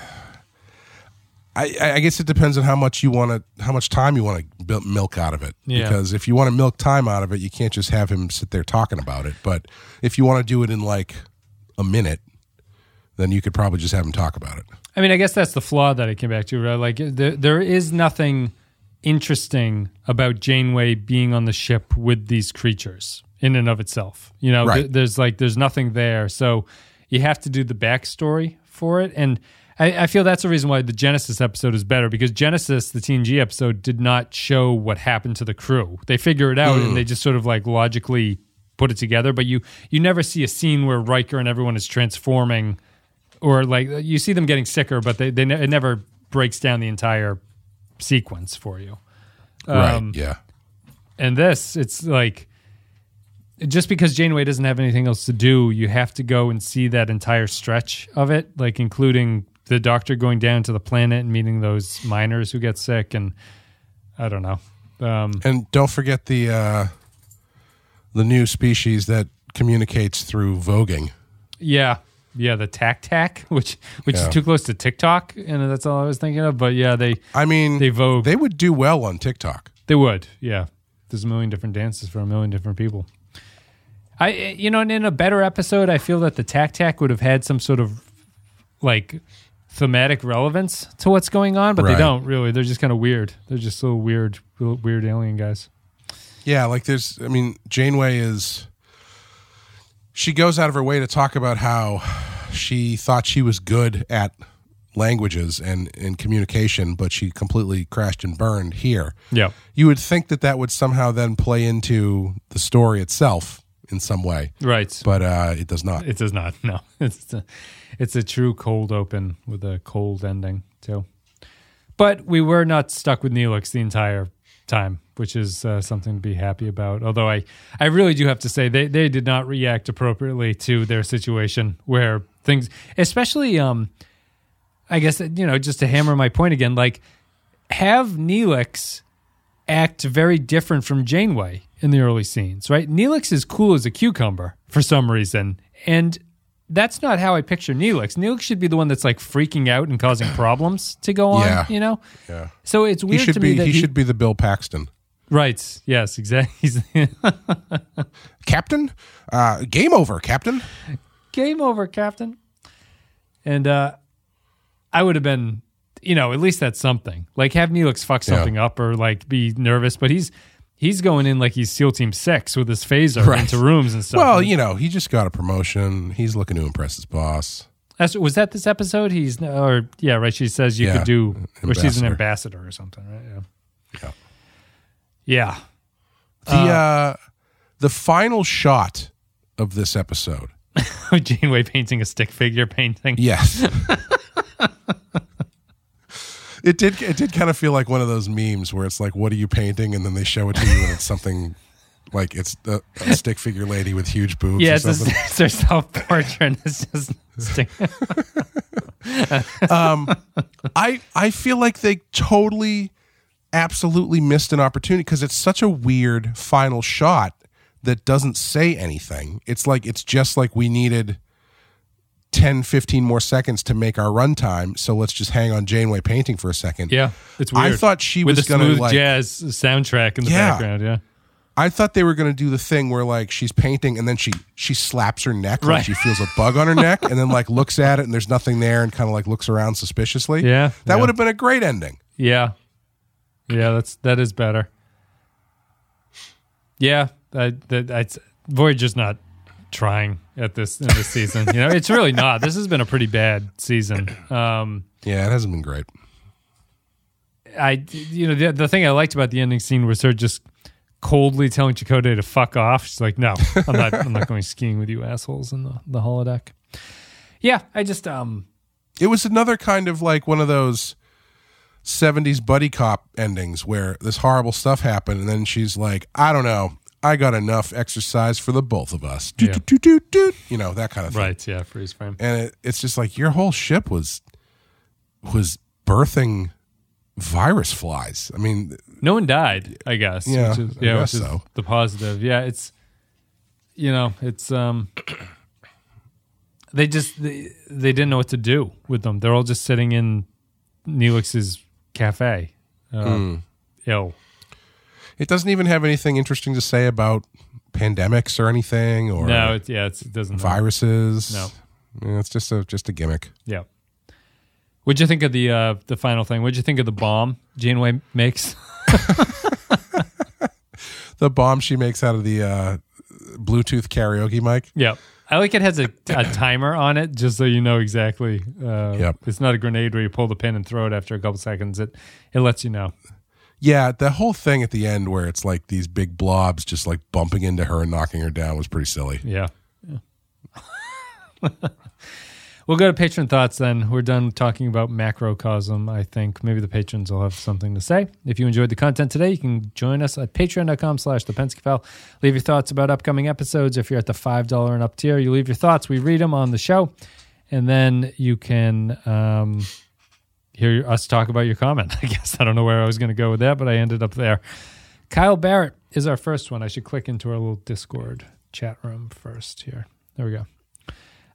Speaker 2: I guess it depends on how much you want to how much time you want to milk out of it
Speaker 1: Yeah.
Speaker 2: because if you want to milk time out of it you can't just have him sit there talking about it but if you want to do it in like a minute then you could probably just have him talk about it
Speaker 1: I mean, I guess that's the flaw that I came back to. Right? Like, there, there is nothing interesting about Janeway being on the ship with these creatures in and of itself. You know,
Speaker 2: Right.
Speaker 1: th- there's like there's nothing there, so you have to do the backstory for it. And I, I feel that's the reason why the Genesis episode is better because Genesis, the TNG episode, did not show what happened to the crew. They figure it out and they just sort of like logically put it together. But you you never see a scene where Riker and everyone is transforming or like you see them getting sicker, but they, they ne- it never breaks down the entire sequence for you. Um,
Speaker 2: right yeah
Speaker 1: And this, it's like just because Janeway doesn't have anything else to do, you have to go and see that entire stretch of it, like including the Doctor going down to the planet and meeting those miners who get sick, and I don't know. Um,
Speaker 2: and don't forget the uh the new species that communicates through voguing
Speaker 1: yeah, yeah, the Tak Tak, <laughs> which which
Speaker 2: Yeah.
Speaker 1: is too close to TikTok, and that's all I was thinking of. But yeah, they
Speaker 2: i mean
Speaker 1: they vogue.
Speaker 2: they would do well on tiktok
Speaker 1: They would, yeah. There's a million different dances for a million different people. I, you know, and in a better episode, I feel that the Tak Tak would have had some sort of like thematic relevance to what's going on, but
Speaker 2: Right.
Speaker 1: they don't really. They're just kind of weird. They're just so weird, weird alien guys.
Speaker 2: Yeah, like there's, I mean, Janeway is. She goes out of her way to talk about how she thought she was good at languages and in communication, but she completely crashed and burned here.
Speaker 1: Yeah.
Speaker 2: You would think that that would somehow then play into the story itself in some way,
Speaker 1: Right.
Speaker 2: but uh, it does not.
Speaker 1: It does not. <laughs> No, it's a, it's a true cold open with a cold ending too. But we were not stuck with Neelix the entire time, which is uh, something to be happy about. Although I, I really do have to say they they did not react appropriately to their situation where things, especially um, I guess you know just to hammer my point again, like have Neelix act very different from Janeway in the early scenes, right? Neelix is cool as a cucumber for some reason, and that's not how I picture Neelix. Neelix should be the one that's like freaking out and causing problems to go on,
Speaker 2: Yeah.
Speaker 1: you know.
Speaker 2: Yeah.
Speaker 1: So it's
Speaker 2: He
Speaker 1: weird
Speaker 2: should
Speaker 1: to me that
Speaker 2: He, should be the Bill Paxton.
Speaker 1: right. Yes, exactly. <laughs>
Speaker 2: Captain, uh, game over, Captain.
Speaker 1: Game over, Captain. And uh, I would have been, you know, at least that's something. Like have Neelix fuck
Speaker 2: Yeah.
Speaker 1: something up or like be nervous, but he's he's going in like he's SEAL Team Six with his phaser
Speaker 2: Right.
Speaker 1: into rooms and stuff.
Speaker 2: Well, you know, he just got a promotion. He's looking to impress his boss.
Speaker 1: That's, was that this episode? He's or yeah, right. She says you
Speaker 2: Yeah,
Speaker 1: could do, or she's an
Speaker 2: ambassador.
Speaker 1: ambassador or something, right?
Speaker 2: Yeah.
Speaker 1: Yeah,
Speaker 2: The uh, the final shot of this episode. <laughs>
Speaker 1: yeah. Janeway painting a stick figure painting.
Speaker 2: Yes. <laughs> it did. It did kind of feel like one of those memes where it's like, "What are you painting?" and then they show it to you, and it's something <laughs> like it's a, a stick figure lady with huge boobs.
Speaker 1: Yeah,
Speaker 2: or
Speaker 1: it's,
Speaker 2: something.
Speaker 1: it's their self portrait. and It's just stick. <laughs>
Speaker 2: Um, I I feel like they totally, absolutely missed an opportunity because it's such a weird final shot that doesn't say anything. It's like it's just like we needed 10, 15 more seconds to make our runtime. So let's just hang on Janeway painting for a second.
Speaker 1: Yeah, it's weird.
Speaker 2: I thought she
Speaker 1: with
Speaker 2: was gonna
Speaker 1: smooth
Speaker 2: like.
Speaker 1: jazz soundtrack in the
Speaker 2: Yeah.
Speaker 1: background. Yeah,
Speaker 2: I thought they were going to do the thing where like she's painting and then she she slaps her neck like
Speaker 1: Right.
Speaker 2: she feels a bug on her <laughs> neck and then like looks at it and there's nothing there and kind of like looks around suspiciously.
Speaker 1: Yeah,
Speaker 2: that
Speaker 1: yeah.
Speaker 2: would have been a great ending.
Speaker 1: yeah, yeah. That's that is better. Yeah, that that it's Voyager's not trying at this in this season. You know, it's really not. This has been a pretty bad season. Um,
Speaker 2: Yeah, it hasn't been great.
Speaker 1: I, you know, the, the thing I liked about the ending scene was her just coldly telling Chakotay to fuck off. She's like, "No, I'm not. I'm not going skiing with you assholes in the the holodeck." Yeah, I just um,
Speaker 2: It was another kind of like one of those 70s buddy cop endings where this horrible stuff happened and then she's like, I don't know. I got enough exercise for the both of us. Doot,
Speaker 1: Yeah.
Speaker 2: doot, doot, doot. You know, that kind of thing.
Speaker 1: right, yeah, freeze frame.
Speaker 2: And it, it's just like your whole ship was was birthing virus flies. I mean,
Speaker 1: No one died, I guess.
Speaker 2: Yeah,
Speaker 1: which is,
Speaker 2: I
Speaker 1: yeah,
Speaker 2: guess
Speaker 1: which is
Speaker 2: so.
Speaker 1: the positive. Yeah, it's you know, it's um, they just they, they didn't know what to do with them. They're all just sitting in Neelix's cafe, uh,
Speaker 2: Hmm.
Speaker 1: ill.
Speaker 2: It doesn't even have anything interesting to say about pandemics or anything or
Speaker 1: No, it, yeah, it's, it doesn't.
Speaker 2: viruses.
Speaker 1: No.
Speaker 2: Yeah, it's just a just a gimmick.
Speaker 1: Yeah. What'd you think of the uh, the final thing? What'd you think of the bomb Janeway makes? <laughs>
Speaker 2: The bomb she makes out of the uh, Bluetooth karaoke mic.
Speaker 1: yeah. I like it has a, a timer on it, just so you know exactly. Uh,
Speaker 2: Yep.
Speaker 1: It's not a grenade where you pull the pin and throw it after a couple seconds. It it lets you know.
Speaker 2: Yeah, the whole thing at the end where it's like these big blobs just like bumping into her and knocking her down was pretty silly.
Speaker 1: Yeah. <laughs> we'll go to patron thoughts then. We're done talking about macrocosm, I think. Maybe the patrons will have something to say. If you enjoyed the content today, you can join us at patreon.com slash the Pensky File. Leave your thoughts about upcoming episodes. If you're at the $5 and up tier, you leave your thoughts. We read them on the show. And then you can um, hear us talk about your comment. <laughs> I guess I don't know where I was going to go with that, but I ended up there. Kyle Barrett is our first one. I should click into our little Discord chat room first here. There we go.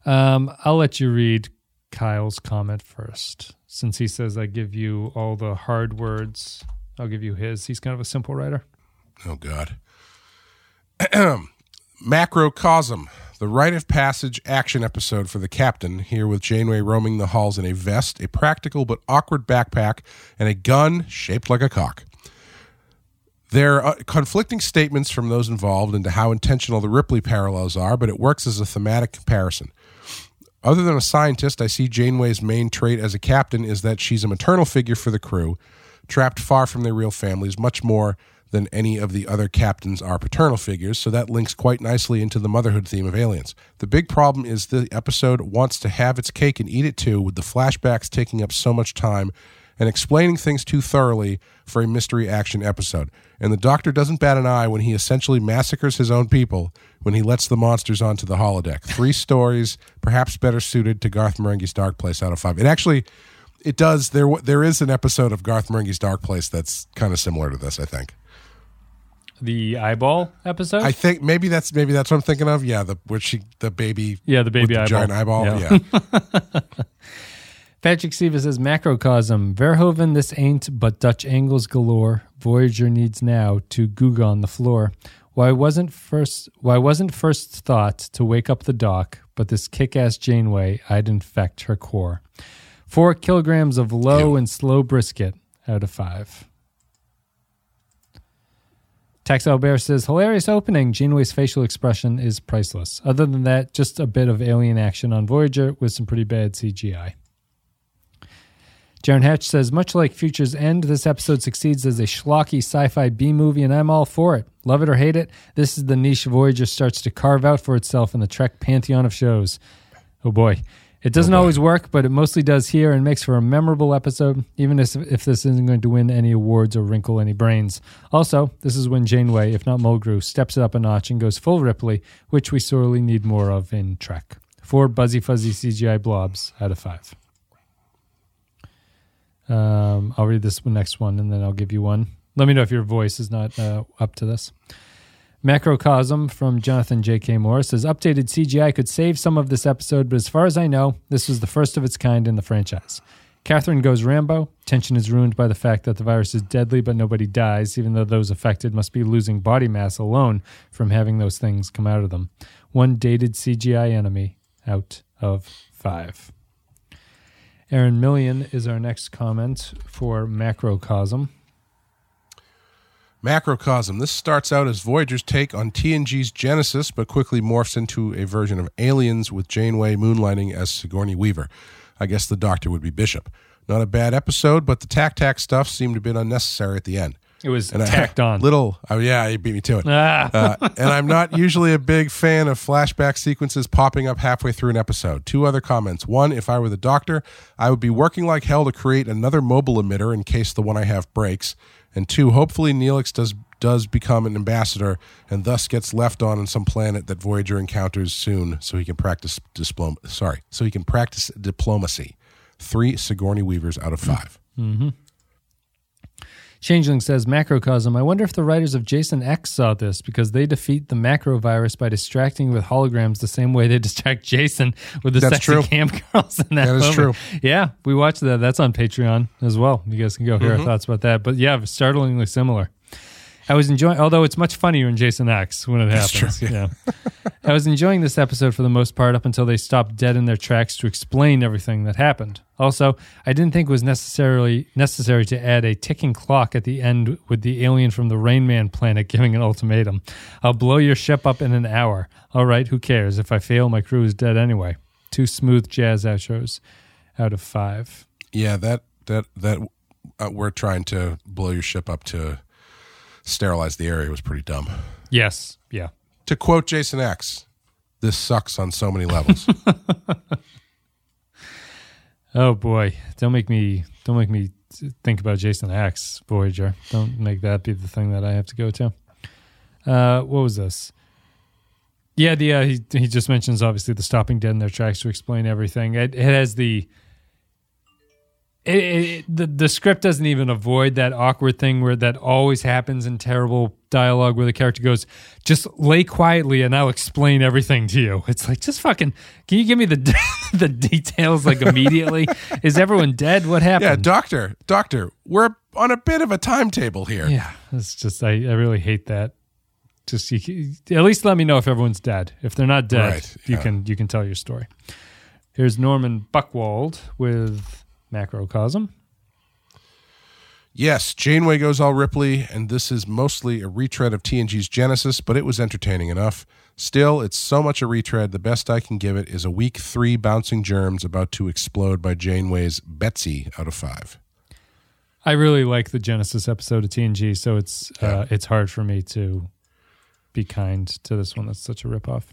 Speaker 1: Um, I'll let you read Kyle's comment first, since he says I give you all the hard words. I'll give you his. He's kind of a simple writer.
Speaker 2: Oh God. <clears throat> Macrocosm, the rite of passage action episode for the captain, here with Janeway roaming the halls in a vest, a practical but awkward backpack, and a gun shaped like a cock. There are conflicting statements from those involved into how intentional the Ripley parallels are, but it works as a thematic comparison. Other than a scientist, I see Janeway's main trait as a captain is that she's a maternal figure for the crew, trapped far from their real families, much more than any of the other captains are paternal figures, so that links quite nicely into the motherhood theme of Aliens. The big problem is the episode wants to have its cake and eat it too, with the flashbacks taking up so much time and explaining things too thoroughly for a mystery action episode. And the Doctor doesn't bat an eye when he essentially massacres his own people when he lets the monsters onto the holodeck. Three stories, perhaps better suited to Garth Marenghi's Dark Place out of five. It actually, it does. There, there is an episode of Garth Marenghi's Dark Place that's kind of similar to this. I think.
Speaker 1: The eyeball episode.
Speaker 2: I think maybe that's maybe that's what I'm thinking of. Yeah, the where she the baby.
Speaker 1: Yeah, the baby
Speaker 2: with the
Speaker 1: eyeball.
Speaker 2: giant eyeball.
Speaker 1: Yeah.
Speaker 2: Yeah. <laughs>
Speaker 1: Patrick Siva says macrocosm. Verhoeven, this ain't but Dutch angles galore. Voyager needs now to goog on the floor. Why wasn't first why wasn't first thought to wake up the doc? but this kick ass Janeway, I'd infect her core. Four kilograms of low
Speaker 2: Ew.
Speaker 1: and slow brisket out of five. Tex Albert says, hilarious opening. Janeway's facial expression is priceless. Other than that, just a bit of alien action on Voyager with some pretty bad CGI. Jaron Hatch says, much like Future's End, this episode succeeds as a schlocky sci fi B movie, and I'm all for it. Love it or hate it, this is the niche Voyager starts to carve out for itself in the Trek pantheon of shows. Oh boy. It doesn't always work, but it mostly does here and makes for a memorable episode, even if, if this isn't going to win any awards or wrinkle any brains. Also, this is when Janeway, if not Mulgrew, steps it up a notch and goes full Ripley, which we sorely need more of in Trek. Four buzzy fuzzy CGI blobs out of five. Um, I'll read this next one and then I'll give you one. Let me know if your voice is not uh, up to this. Macrocosm from Jonathan J.K. Moore says updated CGI could save some of this episode, but as far as I know, this was the first of its kind in the franchise. Kathryn goes Rambo. Tension is ruined by the fact that the virus is deadly, but nobody dies, even though those affected must be losing body mass alone from having those things come out of them. One dated CGI enemy out of five. Aaron Million is our next comment for Macrocosm.
Speaker 2: Macrocosm. This starts out as Voyager's take on TNG's Genesis, but quickly morphs into a version of Aliens with Janeway moonlighting as Sigourney Weaver. I guess the Doctor would be Bishop. Not a bad episode, but the Tak Tak stuff seemed a bit unnecessary at the end.
Speaker 1: It was
Speaker 2: And I-
Speaker 1: tacked <laughs> on.
Speaker 2: Little, oh yeah, you beat me to it.
Speaker 1: Ah.
Speaker 2: Uh, and I'm not usually a big fan of flashback sequences popping up halfway through an episode. Two other comments. One, if I were the doctor, I would be working like hell to create another mobile emitter in case the one I have breaks. And two, hopefully Neelix does does become an ambassador and thus gets left on on some planet that Voyager encounters soon, so he can practice diplom- Sorry, so he can practice diplomacy. Three Sigourney Weavers out of five. Mm-hmm.
Speaker 1: Changeling says macrocosm. I wonder if the writers of Jason X saw this because they defeat the macro virus by distracting with holograms the same way they distract Jason with the
Speaker 2: That's
Speaker 1: sexy
Speaker 2: true.
Speaker 1: cam girls in that.
Speaker 2: That is true.
Speaker 1: Yeah, we watched that. That's on Patreon as well. You guys can go hear
Speaker 2: Mm-hmm.
Speaker 1: our thoughts about that. But yeah, startlingly similar. I was enjoying, although it's much funnier in Jason X when it
Speaker 2: That's
Speaker 1: happens.
Speaker 2: true,
Speaker 1: yeah. <laughs> I was enjoying this episode for the most part up until they stopped dead in their tracks to explain everything that happened. Also, I didn't think it was necessarily necessary to add a ticking clock at the end with the alien from the Rain Man planet giving an ultimatum. I'll blow your ship up in an hour. All right, who cares? If I fail, my crew is dead anyway. Two smooth jazz outros out of five.
Speaker 2: Yeah, that that that uh, we're trying to blow your ship up to sterilize the area was pretty dumb.
Speaker 1: Yes, yeah.
Speaker 2: To quote Jason X, this sucks on so many levels. <laughs>
Speaker 1: Oh boy, don't make me don't make me think about Jason X Voyager. Don't make that be the thing that I have to go to. Uh, what was this? Yeah, the uh, he he just mentions obviously the stopping dead in their tracks to explain everything. It, it has the it, it, the the script doesn't even avoid that awkward thing where that always happens in terrible dialogue where the character goes, "Just lay quietly and I'll explain everything to you." It's like just fucking. Can you give me the <laughs> the details like immediately? Is everyone dead? What happened?
Speaker 2: yeah, doctor, doctor, we're on a bit of a timetable here.
Speaker 1: Yeah, it's just I, I really hate that. Just you, at least let me know if everyone's dead. If they're not dead,
Speaker 2: Right,
Speaker 1: you can you can tell your story. Here's Norman Buckwald with Macrocosm.
Speaker 2: Yes, Janeway goes all Ripley, and this is mostly a retread of TNG's Genesis, but it was entertaining enough. Still, it's so much a retread, the best I can give it is a week three bouncing germs about to explode by Janeway's Betsy out of five.
Speaker 1: I really like the Genesis episode of TNG, so it's
Speaker 2: Yeah.
Speaker 1: uh, it's hard for me to be kind to this one. That's such a ripoff.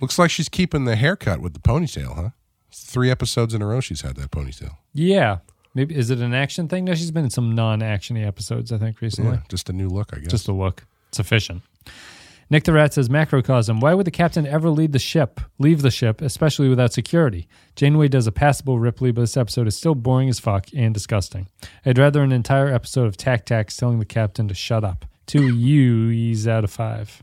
Speaker 2: Looks like she's keeping the haircut with the ponytail, huh? Three episodes in a row she's had that ponytail.
Speaker 1: Yeah, maybe is it an action thing? No, she's been in some non-actiony episodes, I think, recently.
Speaker 2: Yeah, just a new look, I guess.
Speaker 1: Just a look, sufficient. Nick the Rat says, Macrocosm, why would the captain ever lead the ship, leave the ship, especially without security? Janeway does a passable Ripley, but this episode is still boring as fuck and disgusting. I'd rather an entire episode of Tak Taks telling the captain to shut up. Two U's out of five.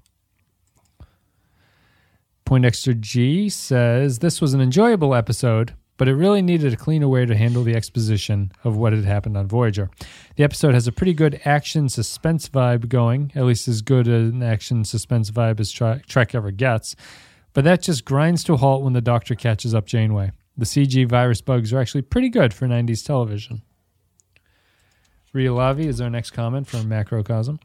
Speaker 1: Poindexter G says, This was an enjoyable episode, but it really needed a cleaner way to handle the exposition of what had happened on Voyager. The episode has a pretty good action suspense vibe going, at least as good an action suspense vibe as Trek ever gets. But that just grinds to a halt when the Doctor catches up Janeway. The CG virus bugs are actually pretty good for 90s television. Ria Lavi is our next comment from Macrocosm.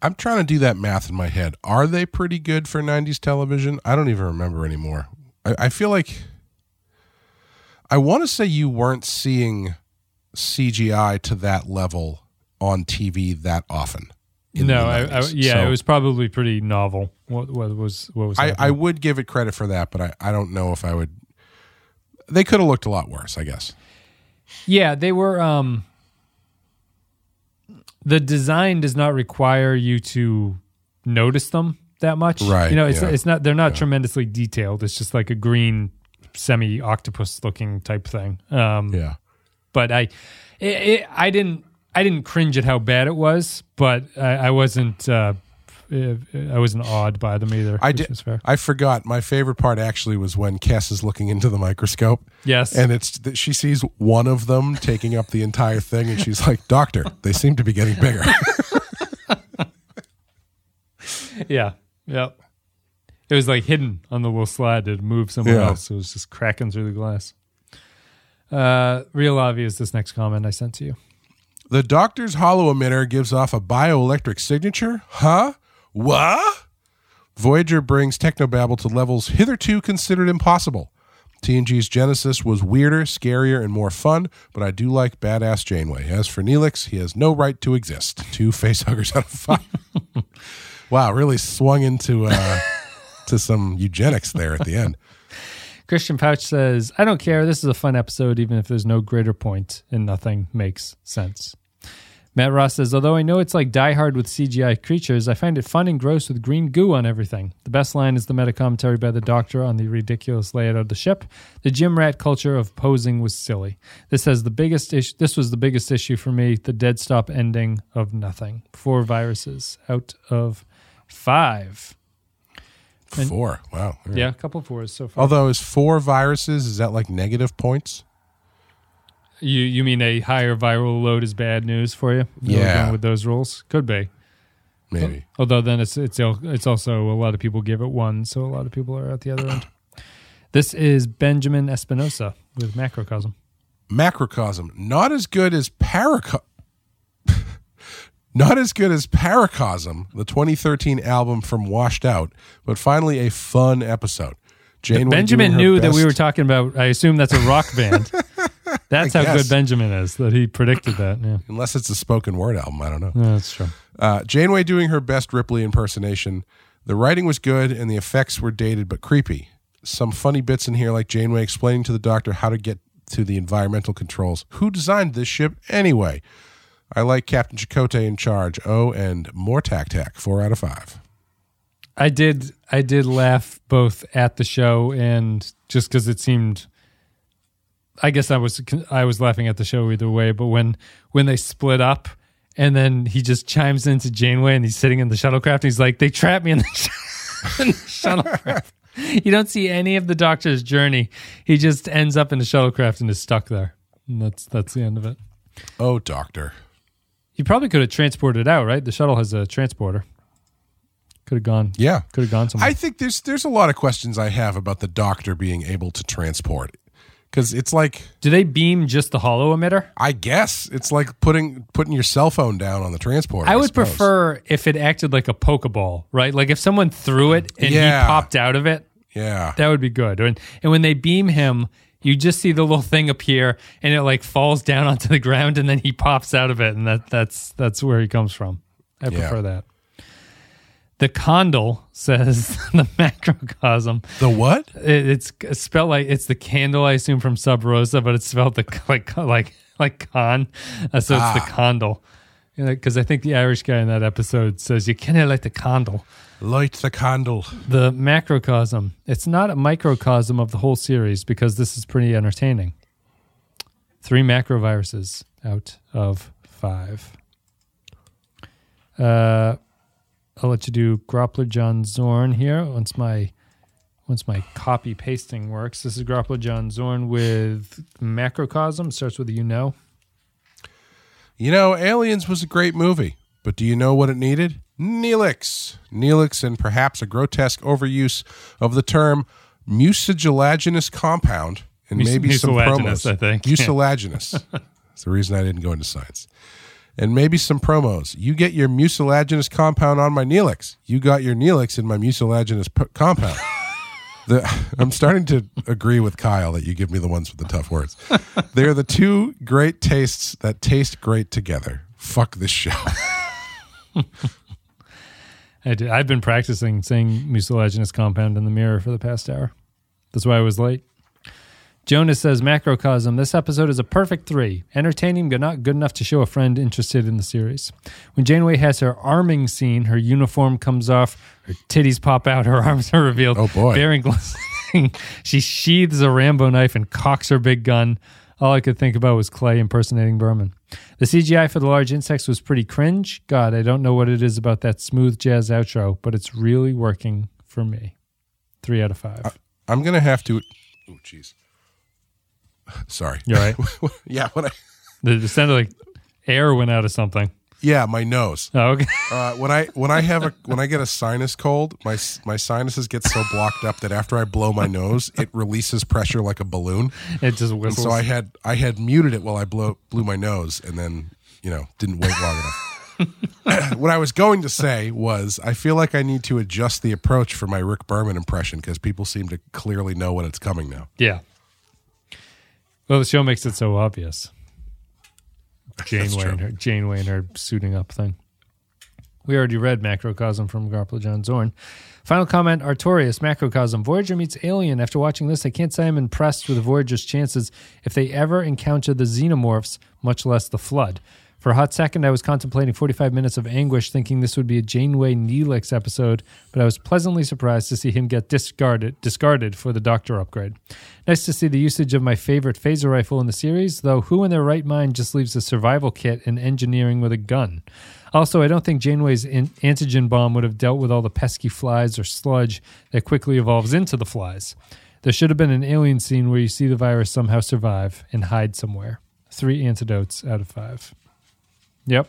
Speaker 2: I'm trying to do that math in my head. Are they pretty good for 90s television? I don't even remember anymore. I, I feel like I want to say you weren't seeing CGI to that level on TV that often.
Speaker 1: No, I, I, yeah,
Speaker 2: So
Speaker 1: it was probably pretty novel. What, what was what was?
Speaker 2: I, I would give it credit for that, but I, I don't know if I would. They could have looked a lot worse, I guess.
Speaker 1: Yeah, they were. Um, the design does not require you to notice them that much,
Speaker 2: Right,
Speaker 1: You know, it's
Speaker 2: yeah.
Speaker 1: it's not. They're not tremendously detailed. It's just like a green semi octopus looking type thing. Um,
Speaker 2: Yeah.
Speaker 1: but I, it, it, I didn't, I didn't cringe at how bad it was, but I, I wasn't, uh, I wasn't awed by them either.
Speaker 2: I did. I forgot. My favorite part actually was when Kes is looking into the microscope.
Speaker 1: Yes,
Speaker 2: and it's that she sees one of them taking up the entire thing and she's like doctor they seem to be getting bigger <laughs>
Speaker 1: yeah, yep. It was like hidden on the little slide to move somewhere
Speaker 2: Yeah.
Speaker 1: else. It was just cracking through the glass. Uh, real obvious. This next comment I sent to you.
Speaker 2: the doctor's holo-emitter gives off a bioelectric signature huh what voyager brings technobabble to levels hitherto considered impossible TNG's Genesis was weirder, scarier, and more fun, but I do like badass Janeway. As for Neelix, he has no right to exist. Two facehuggers out of five. <laughs> wow, really swung into uh, to some eugenics there at the end.
Speaker 1: Christian Pouch says, I don't care. This is a fun episode, even if there's no greater point and nothing makes sense. Matt Ross says, although I know it's like Die Hard with CGI creatures, I find it fun and gross with green goo on everything. The best line is the meta commentary by the Doctor on the ridiculous layout of the ship. The gym rat culture of posing was silly. This has the biggest issue. This was the biggest issue for me. The dead stop ending of nothing. Four viruses out of five. And-
Speaker 2: Four. Wow.
Speaker 1: Yeah, a couple fours so far.
Speaker 2: Although is four viruses, is that like negative points?
Speaker 1: You you mean a higher viral load is bad news for you?
Speaker 2: Yeah.
Speaker 1: going with those rules could be.
Speaker 2: Maybe.
Speaker 1: Although then it's it's it's also a lot of people give it one, so a lot of people are at the other end. This is Benjamin Espinosa with Macrocosm.
Speaker 2: Macrocosm. Not as good as Paraco <laughs> Not as good as Paracosm, the 2013 album from Washed Out, but finally a fun episode. Janeway
Speaker 1: Benjamin knew that we were talking about. I assume that's a rock band. <laughs> <laughs> That's how
Speaker 2: guess.
Speaker 1: good Benjamin is. That he predicted that. Yeah, <clears throat>
Speaker 2: unless it's a spoken word album, I don't know.
Speaker 1: Yeah, that's true.
Speaker 2: Uh, Janeway doing her best Ripley impersonation. The writing was good and the effects were dated but creepy. Some funny bits in here, like Janeway explaining to the doctor how to get to the environmental controls. Who designed this ship anyway? I like Captain Chakotay in charge. Oh, and more Tak Tak. Four out of five.
Speaker 1: I did I did laugh both at the show and just because it seemed. I guess I was I was laughing at the show either way, but when when they split up and then he just chimes into Janeway and he's sitting in the shuttlecraft and he's like, "They trapped me in the, sh- <laughs> in the shuttlecraft." you don't see any of the Doctor's journey. He just ends up in the shuttlecraft and is stuck there. And that's that's the end of it.
Speaker 2: Oh, doctor.
Speaker 1: You probably could have transported it out, right? The shuttle has a transporter. Could have gone.
Speaker 2: Yeah.
Speaker 1: Could have gone somewhere.
Speaker 2: I think there's there's a lot of questions I have about the doctor being able to transport. Because it's like
Speaker 1: Do they beam just the holo-emitter?
Speaker 2: I guess it's like putting putting your cell phone down on the transporter.
Speaker 1: I would
Speaker 2: suppose.
Speaker 1: prefer if it acted like a Pokeball, right? Like if someone threw it and
Speaker 2: Yeah.
Speaker 1: he popped out of it,
Speaker 2: Yeah,
Speaker 1: that would be good. And, and when they beam him, you just see the little thing appear and it like falls down <laughs> onto the ground and then he pops out of it and that that's that's where he comes from. I
Speaker 2: Yeah.
Speaker 1: prefer that. The condyle says <laughs> the macrocosm.
Speaker 2: the what?
Speaker 1: It, it's spelled like it's the candle, I assume from Sub Rosa, but it's spelled the <laughs> like like like con, uh, so it's the condyle. Because I think the Irish guy in that episode says you of like the condyle.
Speaker 2: Light the candle.
Speaker 1: The macrocosm. It's not a microcosm of the whole series because this is pretty entertaining. Three macroviruses out of five. Uh, I'll let you do Groppler John Zorn here once my once my copy pasting works. This is Groppler John Zorn with macrocosm. Starts with a you know.
Speaker 2: You know, Aliens was a great movie, but do you know what it needed? Neelix. Neelix and perhaps a grotesque overuse of the term mucilaginous compound and
Speaker 1: Mus-
Speaker 2: maybe some promos.
Speaker 1: I think. <laughs>
Speaker 2: Mucilaginous. That's the reason I didn't go into science. And maybe some promos. You get your mucilaginous compound on my Neelix. You got your Neelix in my mucilaginous p- compound. The, <laughs> I'm starting to agree with Kyle that you give me the ones with the tough words. <laughs> They're the two great tastes that taste great together. Fuck this show. <laughs>
Speaker 1: I did, I've been practicing saying mucilaginous compound in the mirror for the past hour. That's why I was late. Jonas says, Macrocosm, this episode is a perfect three. Entertaining, but not good enough to show a friend interested in the series. When Janeway has her arming scene, her uniform comes off, her titties pop out, her <laughs> arms are revealed.
Speaker 2: Oh, boy.
Speaker 1: Bearing glistening. <laughs> she sheathes a Rambo knife and cocks her big gun. All I could think about was Clay impersonating Berman. The CGI for the large insects was pretty cringe. God, I don't know what it is about that smooth jazz outro, but it's really working for me. Three out of five.
Speaker 2: I'm gonna have to. Oh, jeez. <laughs> Sorry.
Speaker 1: You're right. <laughs>
Speaker 2: yeah, when I <laughs>
Speaker 1: It sounded like air went out of something.
Speaker 2: yeah my nose.
Speaker 1: Oh, okay.
Speaker 2: Uh, when I when I have a when I get a sinus cold, my my sinuses get so blocked up that after I blow my nose, it releases pressure like a balloon.
Speaker 1: It just
Speaker 2: And so I had I had muted it while I blow blew my nose, and then you know didn't wait long enough. what I was going to say was I feel like I need to adjust the approach for my Rick Berman impression because people seem to clearly know when it's coming now.
Speaker 1: yeah. Well, the show makes it so obvious. Janeway
Speaker 2: true.
Speaker 1: and her Janeway and her suiting up thing. We already read Macrocosm from Groppler John Zorn. Final comment Artorias, Macrocosm. Voyager meets Alien. After watching this, I can't say I'm impressed with Voyager's chances if they ever encounter the xenomorphs, much less the Flood. For a hot second, I was contemplating 45 minutes of anguish, thinking this would be a Janeway Neelix episode, but I was pleasantly surprised to see him get discarded, discarded for the Doctor upgrade. Nice to see the usage of my favorite phaser rifle in the series, though who in their right mind just leaves a survival kit and engineering with a gun? Also, I don't think Janeway's antigen bomb would have dealt with all the pesky flies or sludge that quickly evolves into the flies. There should have been an alien scene where you see the virus somehow survive and hide somewhere. Three antidotes out of five. Yep.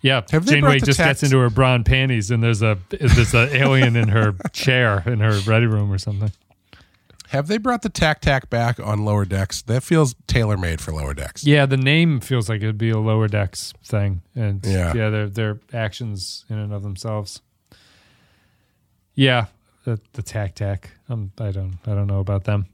Speaker 1: Yeah,
Speaker 2: Have
Speaker 1: Janeway just gets into her brown panties, and there's a there's an alien in her <laughs> chair in her ready room or something.
Speaker 2: Have they brought the Tak Tak back on lower decks? That feels tailor made for lower decks.
Speaker 1: Yeah, the name feels like it'd be a lower decks thing, and
Speaker 2: Yeah.
Speaker 1: yeah, they're they're actions in and of themselves. Yeah, the the Tak Tak. Um, I don't I don't know about them.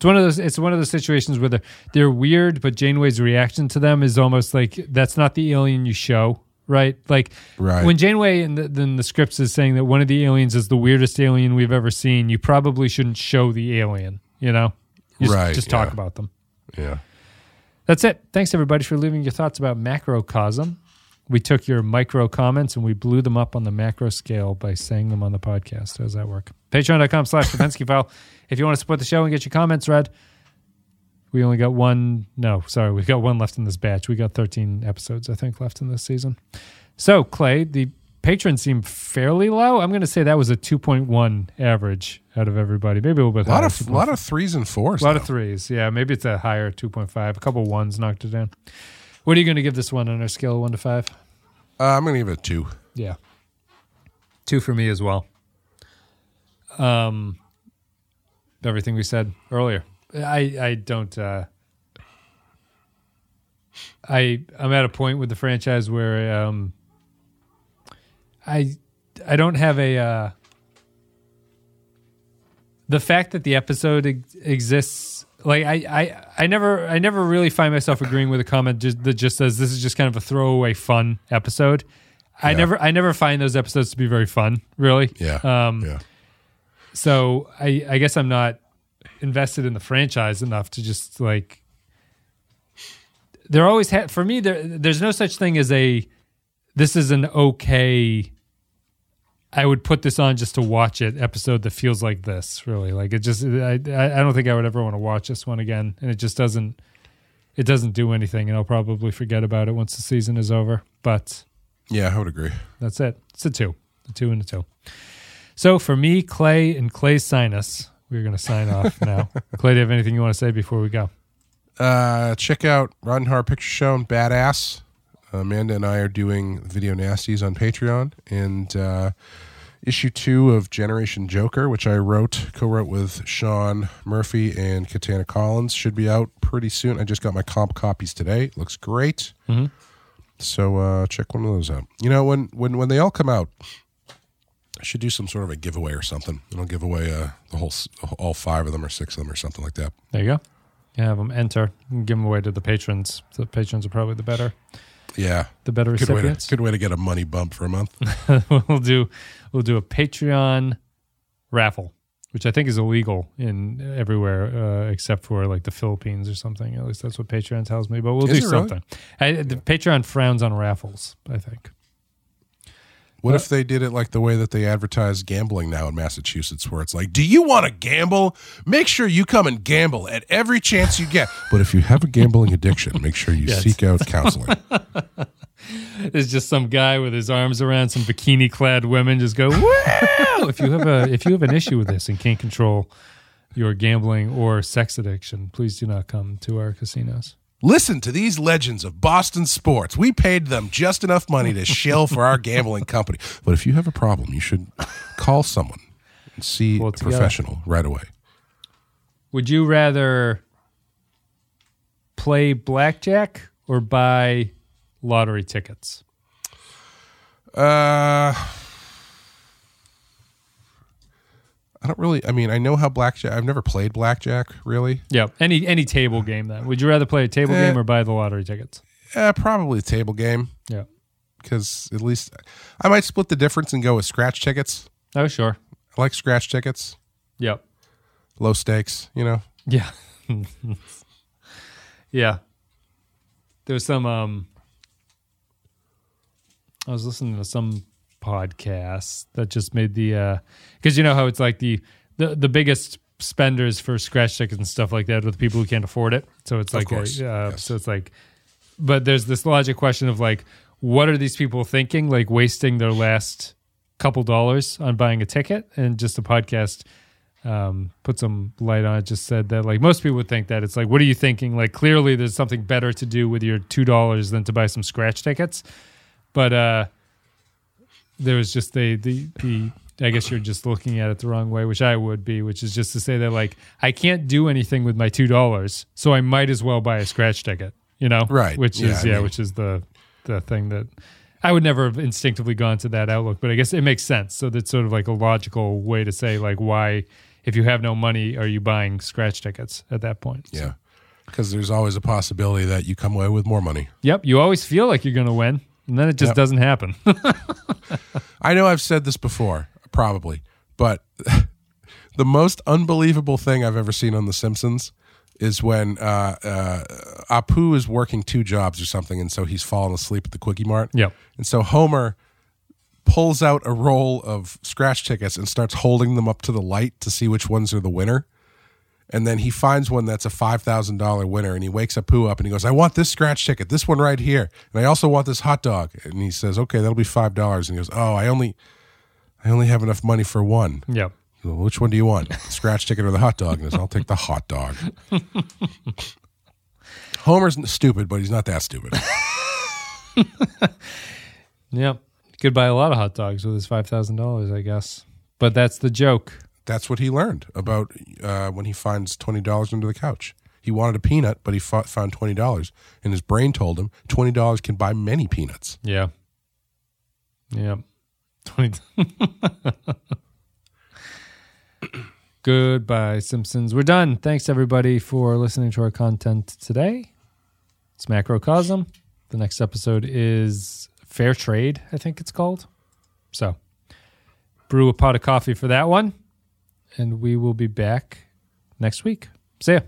Speaker 1: It's one of those. It's one of those situations where they're they're weird, but Janeway's reaction to them is almost like that's not the alien you show, right? Like
Speaker 2: Right.
Speaker 1: when Janeway in the, then the scripts is saying that one of the aliens is the weirdest alien we've ever seen. You probably shouldn't show the alien. You know, You just,
Speaker 2: Right,
Speaker 1: Just talk
Speaker 2: yeah.
Speaker 1: about them.
Speaker 2: Yeah.
Speaker 1: That's it. Thanks everybody for leaving your thoughts about macrocosm. We took your micro comments and we blew them up on the macro scale by saying them on the podcast. How does that work? Patreon.com slash Kapensky file. If you want to support the show and get your comments read, we only got one. No, sorry, we've got one left in this batch. We got 13 episodes, I think, left in this season. So, Clay, the patrons seem fairly low. I'm going to say that was a 2.1 average out of everybody. Maybe a little bit
Speaker 2: A lot
Speaker 1: higher.
Speaker 2: of a lot of threes and fours.
Speaker 1: A lot
Speaker 2: though.
Speaker 1: of threes. Yeah, maybe it's a higher 2.5. A couple ones knocked it down. What are you going to give this one on our scale of 1 to 5?
Speaker 2: Uh, I'm gonna give it a two.
Speaker 1: Yeah. 2 for me as well. Um everything we said earlier. I I don't. Uh, I I'm at a point with the franchise where um, I I don't have a uh, the fact that the episode ex- exists. Like I, I I never I never really find myself agreeing with a comment just, that just says this is just kind of a throwaway fun episode. I
Speaker 2: Yeah.
Speaker 1: never I never find those episodes to be very fun. Really.
Speaker 2: Yeah.
Speaker 1: Um,
Speaker 2: yeah.
Speaker 1: so I, I guess I'm not invested in the franchise enough to just like. There always ha- for me there. There's no such thing as a. This is an okay. I would put this on just to watch it episode that feels like this. Really, like it just. I I don't think I would ever want to watch this one again, and it just doesn't. It doesn't do anything, and I'll probably forget about it once the season is over. But
Speaker 2: Yeah, I would agree.
Speaker 1: that's it. It's a two, a two and a two. So for me, Clay and Clay sinus, we're going to sign off <laughs> now. Clay, do you have anything you want to say before we go?
Speaker 2: Uh, check out Rotten Horror Picture Show and Badass. Amanda and I are doing video nasties on Patreon, and uh, issue two of Generation Joker, which I wrote, co-wrote with Sean Murphy and Katana Collins, should be out pretty soon. I just got my comp copies today. It looks great.
Speaker 1: Mhm.
Speaker 2: So uh, check one of those out. You know, when when when they all come out, I should do some sort of a giveaway or something. And I'll give away uh, the whole all five of them or six of them or something like that.
Speaker 1: There you go. You have them enter and give them away to the patrons. The patrons are probably the better,
Speaker 2: Yeah,
Speaker 1: the better
Speaker 2: good way, to, good way to get a money bump for a month. <laughs>
Speaker 1: we'll do, we'll do a Patreon raffle, which I think is illegal in everywhere uh, except for like the Philippines or something. At least that's what Patreon tells me. But we'll
Speaker 2: Is
Speaker 1: do
Speaker 2: it really?
Speaker 1: something. I, the Patreon frowns on raffles. I think.
Speaker 2: What if they did it like the way that they advertise gambling now in Massachusetts, where it's like, "Do you want to gamble? Make sure you come and gamble at every chance you get. But if you have a gambling addiction, make sure you <laughs>
Speaker 1: Yes.
Speaker 2: seek out counseling." <laughs>
Speaker 1: There's just some guy with his arms around some bikini clad women just go, wow. if you have a if you have an issue with this and can't control your gambling or sex addiction, please do not come to our casinos.
Speaker 2: Listen to these legends of Boston sports. We paid them just enough money to shell for our gambling company. But if you have a problem, you should call someone and see
Speaker 1: Pull
Speaker 2: a professional right away.
Speaker 1: Would you rather play blackjack or buy lottery tickets?
Speaker 2: Uh, I don't really. I mean, I know how blackjack. I've never played blackjack really.
Speaker 1: Yeah, any any table game then. Would you rather play a table
Speaker 2: Eh.
Speaker 1: game or buy the lottery tickets?
Speaker 2: Uh, probably a table game
Speaker 1: Yeah.
Speaker 2: because at least I might split the difference and go with scratch tickets.
Speaker 1: Oh, sure.
Speaker 2: I like scratch tickets,
Speaker 1: Yep.
Speaker 2: low stakes. You know.
Speaker 1: Yeah. <laughs> yeah. There's some um I was listening to some podcast that just made the uh cuz you know how it's like the the the biggest spenders for scratch tickets and stuff like that with people who can't afford it. So it's like a, uh,
Speaker 2: yes.
Speaker 1: so it's like but there's this logic question of like what are these people thinking like wasting their last couple dollars on buying a ticket and just a podcast um, put some light on it. Just said that like most people would think that it's like, what are you thinking? Like clearly, there's something better to do with your two dollars than to buy some scratch tickets. But uh, there was just the the the. I guess you're just looking at it the wrong way, which I would be, which is just to say that like I can't do anything with my two dollars, so I might as well buy a scratch ticket. You know,
Speaker 2: Right.
Speaker 1: Which
Speaker 2: Yeah,
Speaker 1: is
Speaker 2: I
Speaker 1: yeah,
Speaker 2: mean-
Speaker 1: which is the the thing that I would never have instinctively gone to that outlook, but I guess it makes sense. So that's sort of like a logical way to say like why, if you have no money, are you buying scratch tickets at that point? So-
Speaker 2: Yeah. Because there's always a possibility that you come away with more money.
Speaker 1: Yep. You always feel like you're going to win, and then it just
Speaker 2: Yep.
Speaker 1: doesn't happen. <laughs>
Speaker 2: I know I've said this before, probably, but <laughs> the most unbelievable thing I've ever seen on The Simpsons is when uh, uh, Apu is working two jobs or something, and so he's fallen asleep at the Kwik-E-Mart.
Speaker 1: yep.
Speaker 2: And so Homer pulls out a roll of scratch tickets and starts holding them up to the light to see which ones are the winner. And then he finds one that's a five thousand dollar winner, and he wakes Apu up and he goes, "I want this scratch ticket, this one right here, and I also want this hot dog." And he says, "Okay, that'll be five dollars." And he goes, "Oh, I only, I only have enough money for one.
Speaker 1: Yep.
Speaker 2: Well, which one do you want, the scratch ticket or the hot dog?" And he goes, "I'll take the hot dog." <laughs> Homer's stupid, but he's not that stupid. <laughs>
Speaker 1: Yep. Could buy a lot of hot dogs with his five thousand dollars, I guess. But that's the joke.
Speaker 2: That's what he learned about uh, when he finds twenty dollars under the couch. He wanted a peanut, but he fought, found twenty dollars, and his brain told him twenty dollars can buy many peanuts.
Speaker 1: Yeah. Yeah. 20. <laughs> Goodbye, Simpsons. We're done. Thanks, everybody, for listening to our content today. It's Macrocosm. The next episode is Fair Trade, I think it's called. So, brew a pot of coffee for that one. And we will be back next week. See ya.